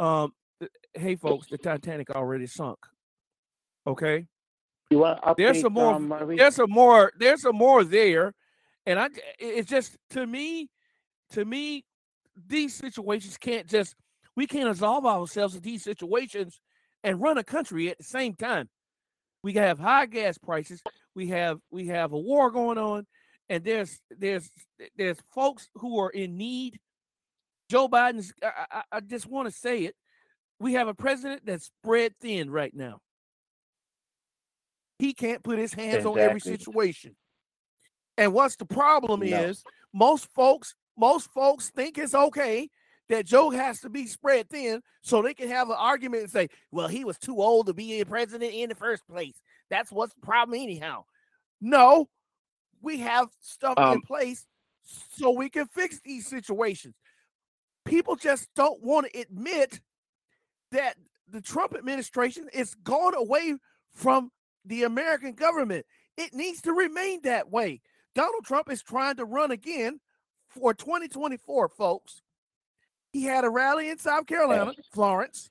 B: Um, hey, folks, the Titanic already sunk. Okay. there's some more. Um, there's some more. There's some more there, and I. It's just to me, to me, these situations can't just. We can't absolve ourselves of these situations and run a country at the same time. We have high gas prices. We have we have a war going on, and there's there's there's folks who are in need. Joe Biden's. I, I, I just want to say it. We have a president that's spread thin right now. He can't put his hands exactly. on every situation. And what's the problem no. is most folks most folks think it's okay that Joe has to be spread thin so they can have an argument and say, well, he was too old to be a president in the first place. That's what's the problem, anyhow. No, we have stuff um, in place so we can fix these situations. People just don't want to admit that the Trump administration is gone away from the American government. It needs to remain that way. Donald Trump is trying to run again for 2024, folks. He had a rally in South Carolina, yes. Florence.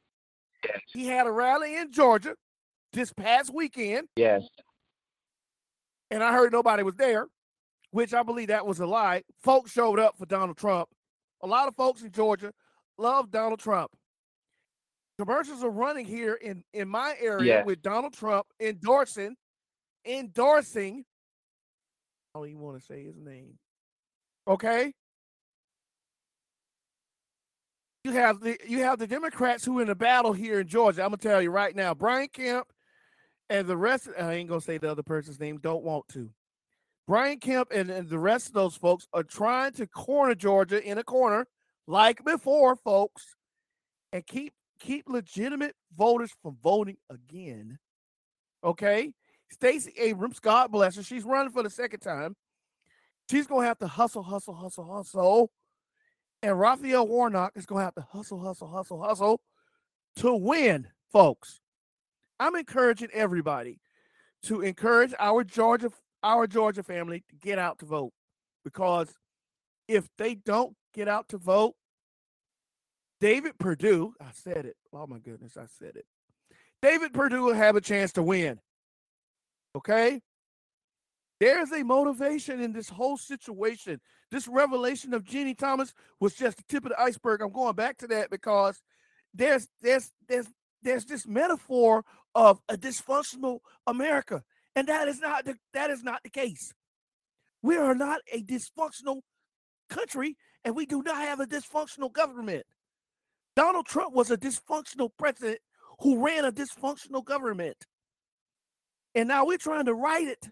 B: Yes. He had a rally in Georgia this past weekend.
D: Yes.
B: And I heard nobody was there, which I believe that was a lie. Folks showed up for Donald Trump. A lot of folks in Georgia love Donald Trump. Commercials are running here in, in my area yes. with Donald Trump endorsing, endorsing. I don't even want to say his name. Okay. you have the you have the Democrats who are in a battle here in Georgia. I'm gonna tell you right now, Brian Kemp and the rest. I ain't gonna say the other person's name. Don't want to. Brian Kemp and, and the rest of those folks are trying to corner Georgia in a corner like before, folks, and keep keep legitimate voters from voting again. Okay, Stacey Abrams, God bless her, she's running for the second time. She's gonna have to hustle, hustle, hustle, hustle and Raphael Warnock is to have to hustle, hustle, hustle, hustle to win, folks. I'm encouraging everybody to encourage our Georgia, our Georgia family to get out to vote because if they don't get out to vote, David Perdue, I said it. Oh my goodness, I said it. David Perdue will have a chance to win. Okay? There's a motivation in this whole situation. This revelation of Ginni Thomas was just the tip of the iceberg. I'm going back to that because there's there's there's there's this metaphor of a dysfunctional America, and that is not the, that is not the case. We are not a dysfunctional country, and we do not have a dysfunctional government. Donald Trump was a dysfunctional president who ran a dysfunctional government, and now we're trying to write it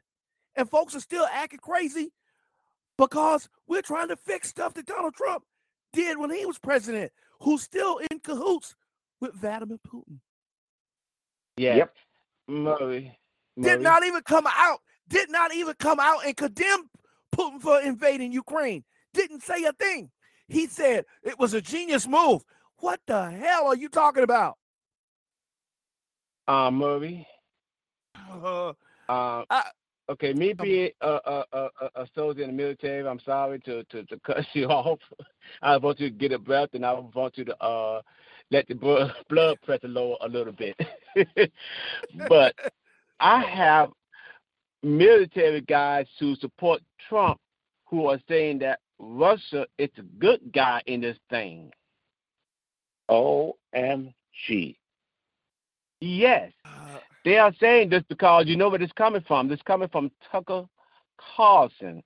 B: and folks are still acting crazy because we're trying to fix stuff that Donald Trump did when he was president, who's still in cahoots with Vladimir Putin.
D: Yeah. Yep. Murray.
B: Murray. Did not even come out, did not even come out and condemn Putin for invading Ukraine. Didn't say a thing. He said it was a genius move. What the hell are you talking about?
D: Uh, Murray. Uh, uh, I, Okay, me being a, a, a, a soldier in the military, I'm sorry to, to, to cut you off. I want you to get a breath, and I want you to uh, let the blood pressure lower a little bit. but I have military guys who support Trump who are saying that Russia is a good guy in this thing.
C: OMG.
D: Yes. Uh, they are saying this because you know where this coming from. This coming from Tucker Carlson.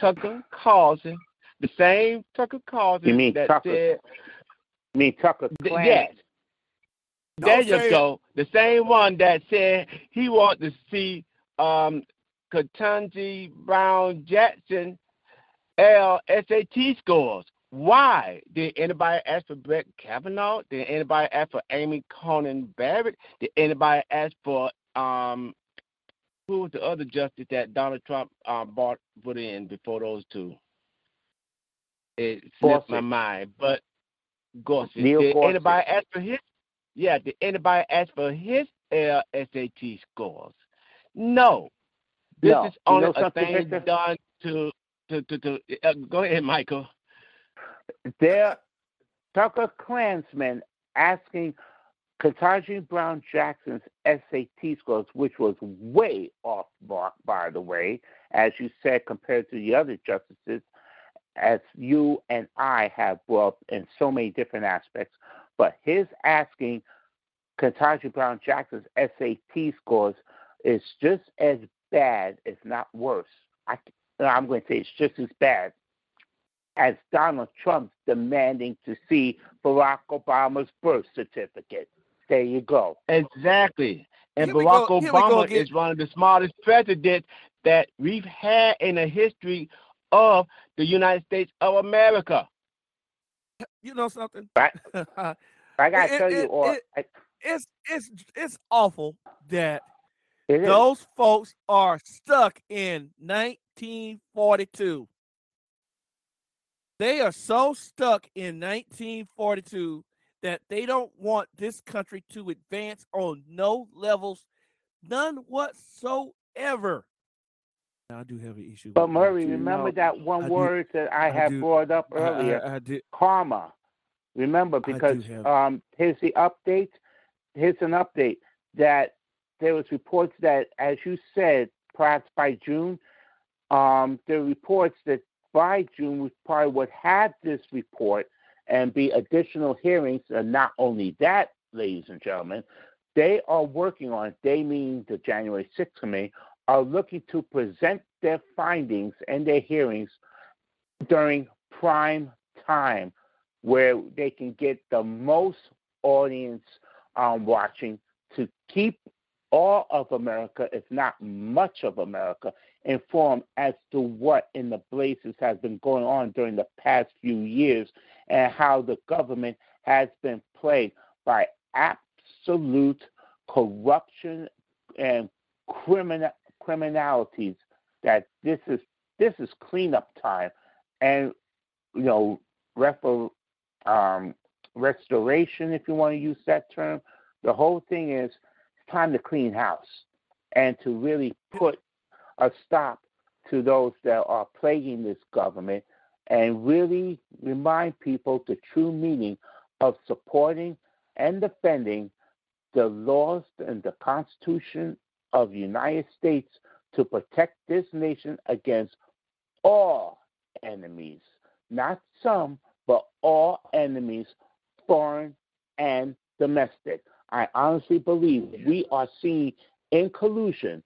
D: Tucker Carlson The same Tucker Carlson
C: You mean
D: that
C: Tucker
D: said,
C: I mean Tucker
D: th-
C: Clan.
D: yes, there you go. The same one that said he want to see um Ketanji Brown Jackson L SAT scores. Why? Did anybody ask for Brett Kavanaugh? Did anybody ask for Amy Conan Barrett? Did anybody ask for um who was the other justice that Donald Trump um bought put in before those two? It slipped my mind. But Gorsuch.
C: Neil
D: did
C: Gorsuch.
D: anybody ask for his yeah, did anybody ask for his uh, SAT scores? No. This
C: No.
D: is
C: You
D: only
C: know
D: a
C: something,
D: thing
C: Victor?
D: done to to to, to uh, go ahead, Michael.
C: They're Tucker Klansmen asking Ketanji Brown Jackson's SAT scores, which was way off mark, by the way, as you said, compared to the other justices, as you and I have brought up in so many different aspects. But his asking Ketanji Brown Jackson's SAT scores is just as bad, if not worse. I, I'm going to say it's just as bad as Donald Trump demanding to see Barack Obama's birth certificate. There you go.
D: Exactly. And
B: Here
D: Barack
B: go- go
D: Obama
B: again.
D: is one of the smartest presidents that we've had in the history of the United States of America.
B: You know something?
C: Right. I gotta
B: It-
C: tell you,
B: it-
C: or
B: it- it's it's it's awful that
C: it is.
B: those folks are stuck in 1942. They are so stuck in 1942 that they don't want this country to advance on no levels, none whatsoever. I do have an issue.
C: But
B: that,
C: Murray, remember that one
B: I do-
C: word that I
B: I
C: had brought up
B: I- I-
C: earlier,
B: I, did.
C: karma. Remember, because um, here's the update. Here's an update that there was reports that, as you said, perhaps by June, um, there were reports that by June we probably would have this report and be additional hearings. And not only that, ladies and gentlemen, they are working on. They mean the January 6th committee are looking to present their findings and their hearings during prime time where they can get the most audience um, watching to keep all of America, if not much of America, informed as to what in the blazes has been going on during the past few years and how the government has been plagued by absolute corruption and criminal criminalities that this is this is cleanup time and you know refer, um, restoration if you want to use that term. The whole thing is it's time to clean house and to really put a stop to those that are plaguing this government and really remind people the true meaning of supporting and defending the laws and the Constitution of the United States to protect this nation against all enemies, not some, but all enemies, foreign and domestic. I honestly believe we are seeing in collusion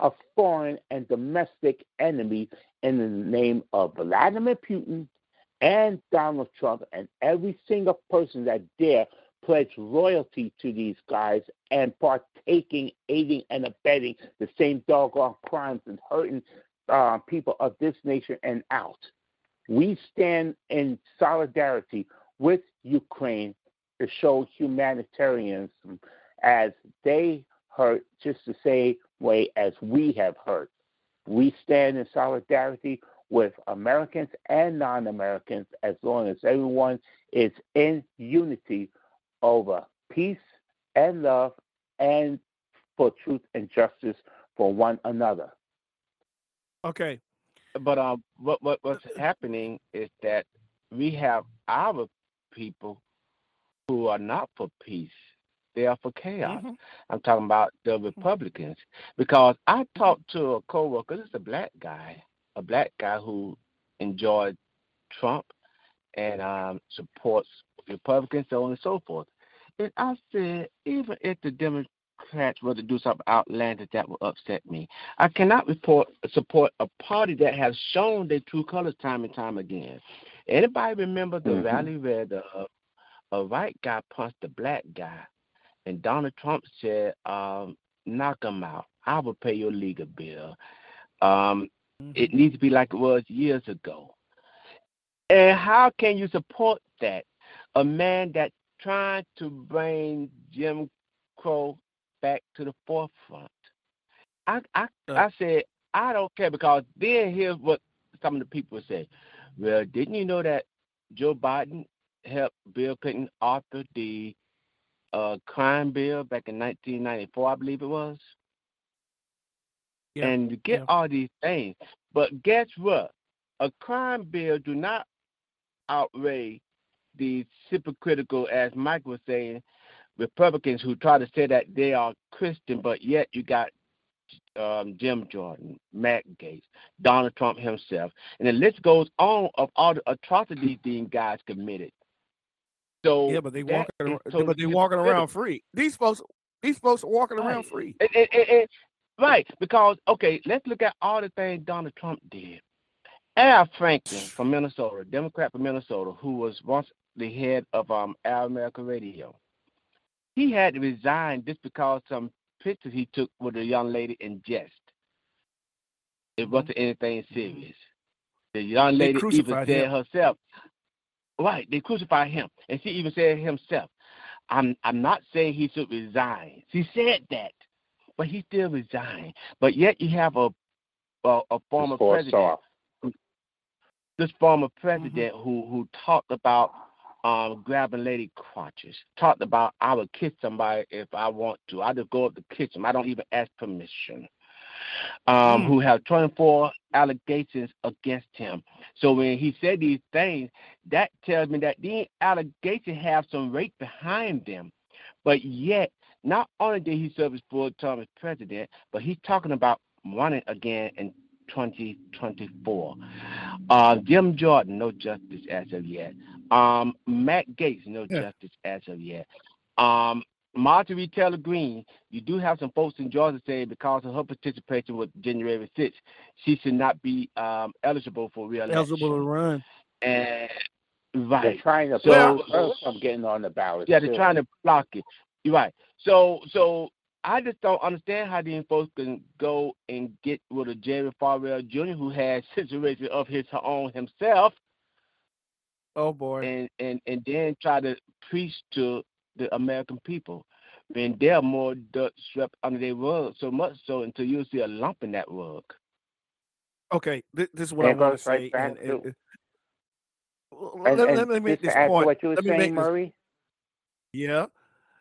C: a foreign and domestic enemy in the name of Vladimir Putin and Donald Trump and every single person that dare pledge loyalty to these guys and partaking, aiding, and abetting the same doggone crimes and hurting uh, people of this nation and out. We stand in solidarity with Ukraine to show humanitarianism as they hurt just the same way as we have hurt. We stand in solidarity with Americans and non Americans as long as everyone is in unity over peace and love and for truth and justice for one another.
B: Okay.
D: But um, what what what's happening is that we have our people who are not for peace; they are for chaos.
B: Mhm.
D: I'm talking about the Republicans because I talked to a coworker. This is a black guy, a black guy who enjoyed Trump and um, supports Republicans, so on and so forth. And I said, even if the Democrats were to do something outlandish that would upset me. I cannot report support a party that has shown their true colors time and time again. Anybody remember the mm-hmm. rally where the uh, a white guy punched a black guy, and Donald Trump said, um, "Knock him out. I will pay your legal bill." Um, mm-hmm. It needs to be like it was years ago. And how can you support that? A man that trying to bring Jim Crow back to the forefront. I I uh, I said I don't care because then here's what some of the people say. Well, didn't you know that Joe Biden helped Bill Clinton author the uh, crime bill back in 1994, I believe it was? Yeah. And you get yeah. all these things, but guess what? A crime bill do not outweigh the hypocritical, as Mike was saying, Republicans who try to say that they are Christian, but yet you got um, Jim Jordan, Matt Gaetz, Donald Trump himself, and the list goes on of all the atrocities these guys committed. So
B: yeah, but they walking, around, but they walking around free. These folks, these folks are walking right. around free.
D: And, and, and, right, because okay, let's look at all the things Donald Trump did. Al Franken from Minnesota, Democrat from Minnesota, who was once the head of um Air America Radio. He had to resign just because some pictures he took with a young lady in jest. It mm-hmm. wasn't anything serious. The young lady even said him. herself, right, they crucified him. And she even said himself, I'm I'm not saying he should resign. She said that, but he still resigned. But yet you have a a, a former president, this former mm-hmm. president mm-hmm. who who talked about um, grabbing lady crotches. Talked about I would kiss somebody if I want to. I just go up to kiss them. I don't even ask permission. Um, mm. Who have 24 allegations against him. So when he said these things, that tells me that these allegations have some weight behind them. But yet, not only did he serve his full term as president, but he's talking about running again in 2024. Uh, Jim Jordan, no justice as of yet. Um, Matt Gaetz, no yeah. justice as of yet. Um, Marjorie Taylor Greene, you do have some folks in Georgia saying because of her participation with January 6th, she should not be um, eligible for reelection.
B: Eligible to run.
D: And right,
C: they're trying to block her from getting on the ballot.
D: Yeah, they're too. trying to block it. You're right. So, so I just don't understand how these folks can go and get with a Jerry Falwell Jr. who has situation of his own himself
B: Oh boy.
D: And and and then try to preach to the American people. When they're more dirt swept under their rug, so much so until you see a lump in that rug.
B: Okay, this, this is what I want to say. and, and, uh, and, let, let, me make this point.
C: What you were let saying, Murray?
B: This, yeah,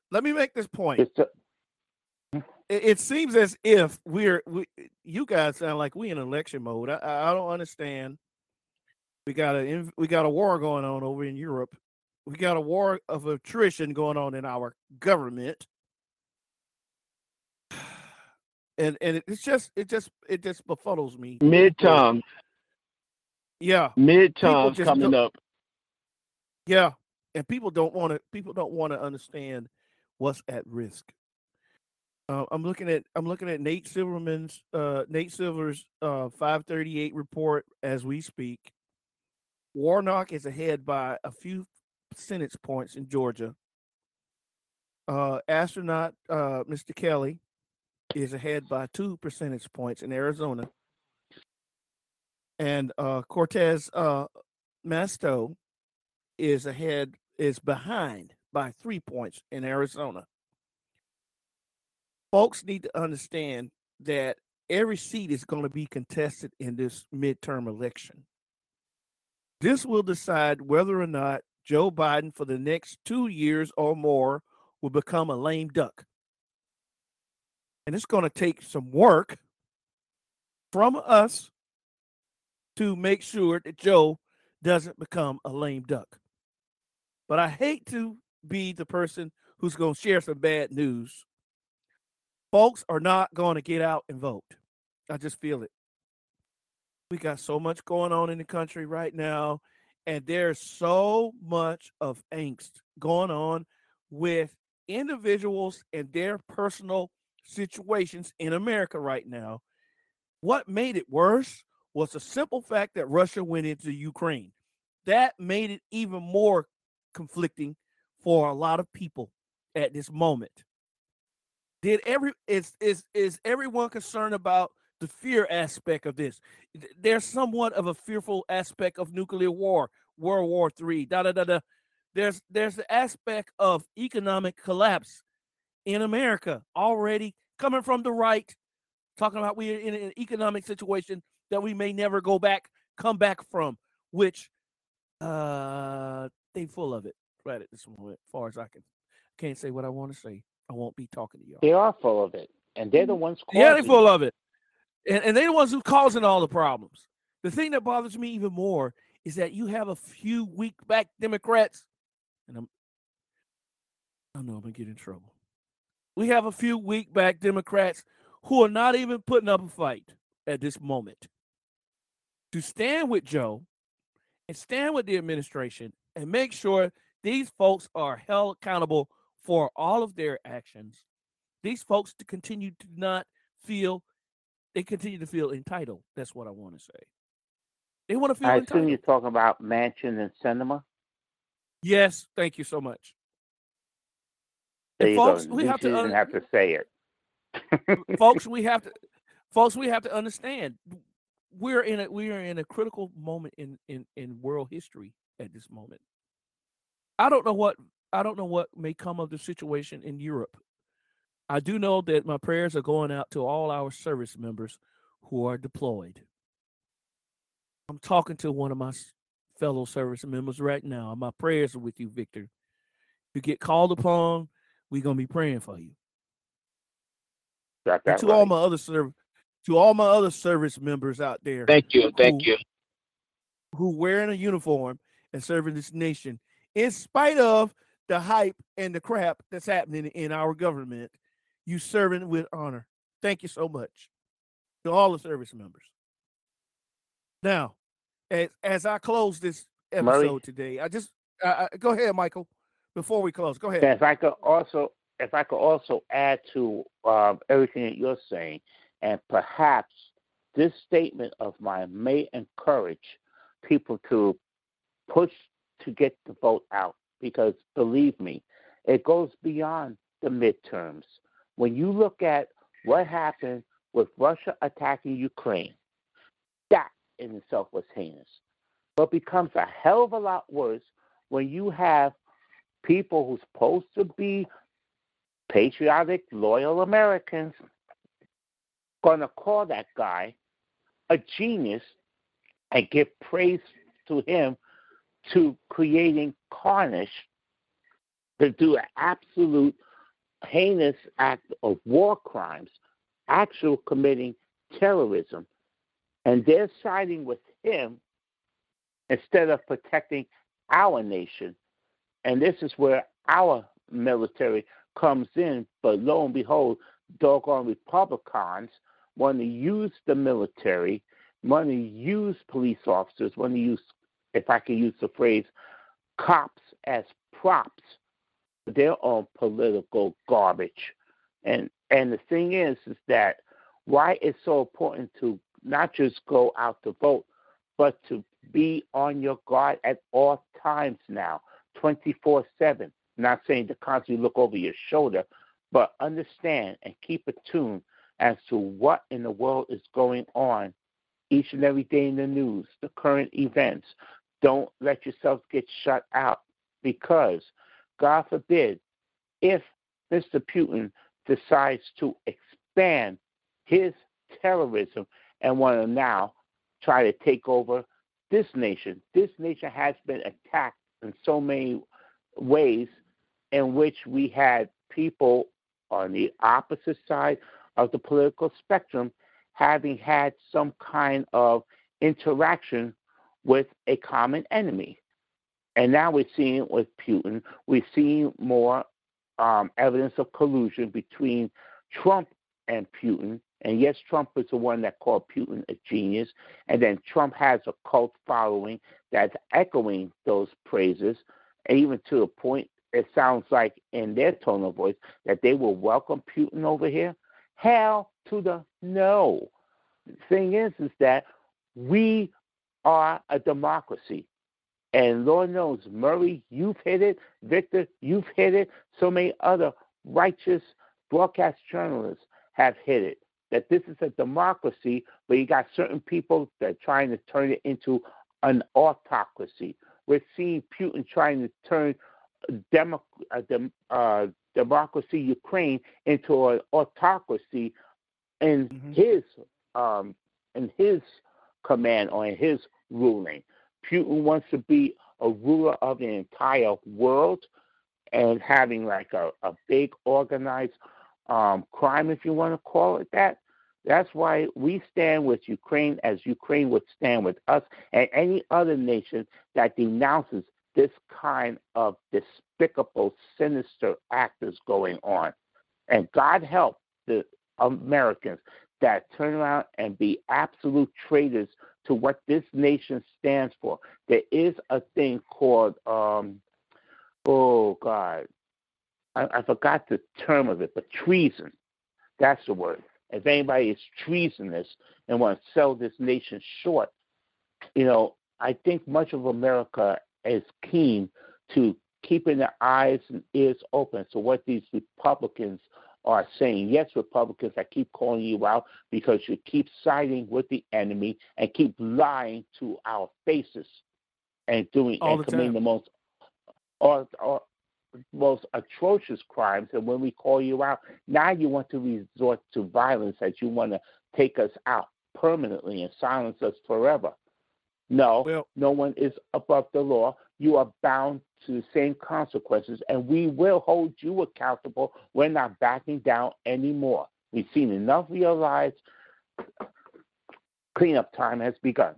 B: let me make this point. A, it, seems as if we're we, you guys sound like we in election mode. I, I don't understand we got a we got a war going on over in Europe. We got a war of attrition going on in our government. And and it's just it just it just befuddles me.
D: Midterm.
B: Yeah.
D: Midterm coming up.
B: Yeah. And people don't want to people don't want to understand what's at risk. Uh, I'm looking at I'm looking at Nate Silverman's uh, Nate Silver's uh, 538 report as we speak. Warnock is ahead by a few percentage points in Georgia. Uh, astronaut uh, Mr. Kelly is ahead by two percentage points in Arizona. And uh, Cortez Masto is ahead, is behind by three points in Arizona. Folks need to understand that every seat is going to be contested in this midterm election. This will decide whether or not Joe Biden, for the next two years or more, will become a lame duck. And it's going to take some work from us to make sure that Joe doesn't become a lame duck. But I hate to be the person who's going to share some bad news. Folks are not going to get out and vote. I just feel it we got so much going on in the country right now, and there's so much of angst going on with individuals and their personal situations in America right now. What made it worse was the simple fact that Russia went into Ukraine. That made it even more conflicting for a lot of people at this moment. Did every is is is everyone concerned about the fear aspect of this? There's somewhat of a fearful aspect of nuclear war, World War Three, da da da da. There's there's the aspect of economic collapse in America already coming from the right, talking about we're in an economic situation that we may never go back, come back from, which uh they full of it right at this moment, as far as I can. Can't say what I want to say. I won't be talking to y'all.
C: They are full of it, and they're the mm-hmm. ones.
B: Yeah, they're full of it, and, and they're the ones who causing all the problems. The thing that bothers me even more is that you have a few weak back Democrats, and I'm, I know I'm gonna get in trouble. We have a few weak back Democrats who are not even putting up a fight at this moment to stand with Joe and stand with the administration and make sure these folks are held accountable for all of their actions. These folks to continue to not feel they continue to feel entitled. That's what I want to say. They want to feel
C: I
B: entitled.
C: assume you're talking about Manchin and Sinema.
B: Yes, thank you so much.
C: There and folks, go. we you have to un- have to say
B: it. folks, we have to folks, we have to understand we're in a we are in a critical moment in in in world history at this moment. I don't know what I don't know what may come of the situation in Europe. I do know that my prayers are going out to all our service members who are deployed. I'm talking to one of my fellow service members right now. My prayers are with you, Victor. You get called upon, we're gonna be praying for you.
C: Got that
B: to
C: right.
B: all my other service to all my other service members out there.
D: Thank you, thank who, you.
B: Who wearing a uniform and serving this nation in spite of the hype and the crap that's happening in our government, you serving with honor. Thank you so much to all the service members. Now, as as I close this episode Murray, today, I just uh, go ahead, Michael. Before we close, go ahead.
C: If I could also, if I could also add to um, everything that you're saying, and perhaps this statement of mine may encourage people to push to get the vote out because believe me, it goes beyond the midterms. When you look at what happened with Russia attacking Ukraine, that in itself was heinous. But becomes a hell of a lot worse when you have people who's supposed to be patriotic, loyal Americans to call that guy a genius and give praise to him to creating carnage to do an absolute heinous act of war crimes, actual committing terrorism. And they're siding with him instead of protecting our nation. And this is where our military comes in. But lo and behold, doggone Republicans want to use the military, want to use police officers, want to use if I can use the phrase, cops as props They're all political garbage. And and the thing is, is that why it's so important to not just go out to vote, but to be on your guard at all times now, 24 7. Not saying to constantly look over your shoulder, but understand and keep attuned as to what in the world is going on each and every day in the news, the current events, don't let yourself get shut out because, God forbid, if Mr. Putin decides to expand his terrorism and want to now try to take over this nation, this nation has been attacked in so many ways in which we had people on the opposite side of the political spectrum having had some kind of interaction with a common enemy. And now we're seeing it with Putin. We're seeing more um, evidence of collusion between Trump and Putin. And yes, Trump is the one that called Putin a genius. And then Trump has a cult following that's echoing those praises, and even to a point it sounds like in their tone of voice that they will welcome Putin over here. Hell to the no. The thing is, is that we are a democracy. And Lord knows, Murray, you've hit it. Victor, you've hit it. So many other righteous broadcast journalists have hit it. That this is a democracy, but you got certain people that are trying to turn it into an autocracy. We're seeing Putin trying to turn demo, uh, dem, uh, democracy Ukraine into an autocracy in mm-hmm. his um, in his command or in his ruling. Putin wants to be a ruler of the entire world and having like a, a big organized um, crime, if you want to call it that. That's why we stand with Ukraine as Ukraine would stand with us and any other nation that denounces this kind of despicable, sinister actors going on. And God help the Americans that turn around and be absolute traitors to what this nation stands for. There is a thing called, um, oh God, I, I forgot the term of it, but treason. That's the word. If anybody is treasonous and wants to sell this nation short, you know, I think much of America is keen to keeping their eyes and ears open to what these Republicans are saying. Yes, Republicans, I keep calling you out because you keep siding with the enemy and keep lying to our faces and doing
B: All
C: and
B: the
C: committing the most or, or most atrocious crimes. And when we call you out, now you want to resort to violence that you want to take us out permanently and silence us forever. No,
B: Well-
C: no one is above the law. You are bound to the same consequences, and we will hold you accountable. We're not backing down anymore. We've seen enough of your lives. Cleanup time has begun.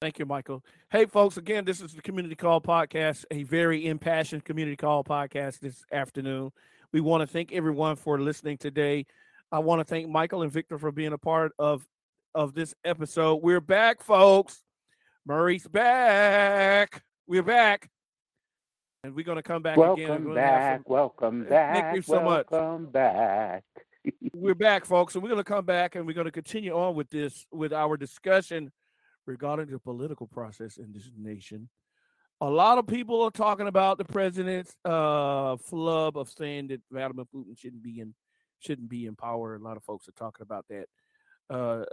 B: Thank you, Michael. Hey, folks, again, this is the Community Call Podcast, a very impassioned community call podcast this afternoon. We want to thank everyone for listening today. I want to thank Michael and Victor for being a part of, of this episode. We're back, folks. Murray's back. We're back. And we're going to come back again.
C: Welcome
B: gonna have
C: back,
B: some-
C: welcome back.
B: Thank you so much.
C: welcome back.
B: we're back, folks, and we're going to come back and we're going to continue on with this with our discussion regarding the political process in this nation. A lot of people are talking about the president's uh, flub of saying that Vladimir Putin shouldn't be in shouldn't be in power. A lot of folks are talking about that. Uh,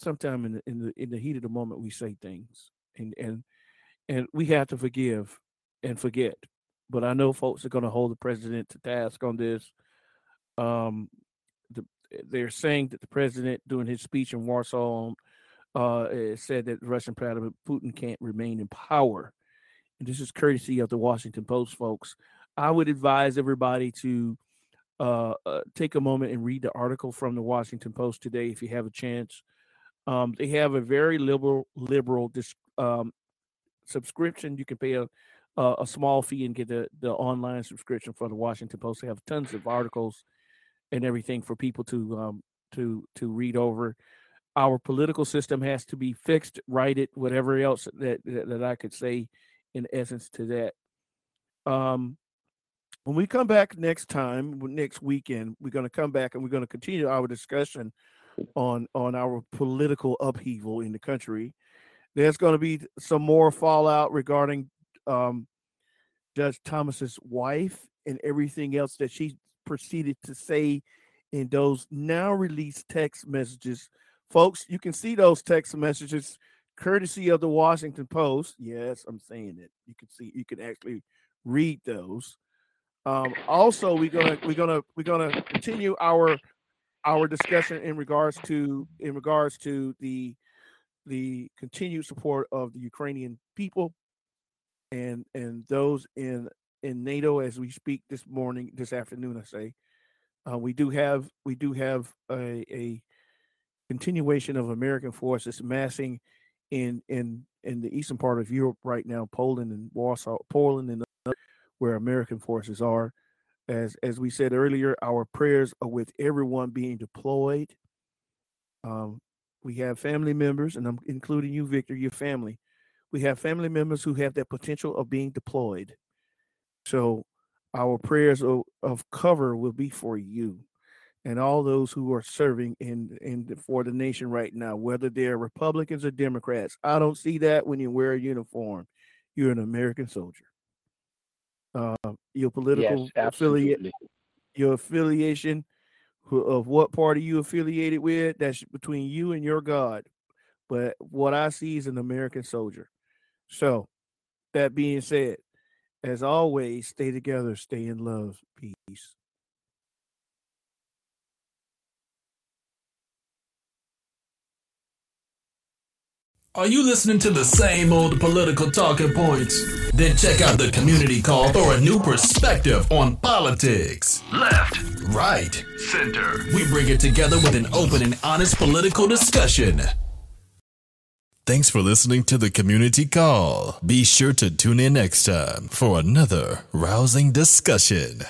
B: sometime in the, in the in the heat of the moment, we say things, and and and we have to forgive and forget. But I know folks are going to hold the president to task on this um, the, they're saying that the president, during his speech in Warsaw, uh, eh, said that Russian President Putin can't remain in power. And this is courtesy of the Washington Post, folks. I would advise everybody to uh, uh, take a moment and read the article from the Washington Post today if you have a chance. Um, they have a very liberal liberal dis- um, subscription. You can pay a a, a small fee and get the, the online subscription for the Washington Post. They have tons of articles and everything for people to um, to to read over. Our political system has to be fixed, righted, whatever else that that, that I could say in essence to that. Um, when we come back next time, next weekend, we're going to come back and we're going to continue our discussion on on our political upheaval in the country. There's going to be some more fallout regarding um, Judge Thomas's wife and everything else that she proceeded to say in those now released text messages. Folks, you can see those text messages courtesy of the Washington Post. Yes, I'm saying it. You can see you can actually read those. Um, also, we're gonna we're gonna we're gonna continue our our discussion in regards to in regards to the the continued support of the Ukrainian people and and those in in NATO as we speak this morning this afternoon I say uh, we do have we do have a, a continuation of American forces massing in in in the eastern part of Europe right now Poland and Warsaw Poland and where American forces are as as we said earlier our prayers are with everyone being deployed um, we have family members and I'm including you Victor your family we have family members who have that potential of being deployed So our prayers of, of cover will be for you and all those who are serving in in for the nation right now, whether they're Republicans or Democrats. I don't see that when you wear a uniform. You're an American soldier. Uh, your political
D: yes,
B: affiliate, your affiliation of what party you affiliated with, that's between you and your God. But what I see is an American soldier. So, that being said, as always, stay together, stay in love, peace.
A: Are you listening to the same old political talking points? Then check out the community call for a new perspective on politics. Left, right, center. We bring it together with an open and honest political discussion. Thanks for listening to the community call. Be sure to tune in next time for another rousing discussion.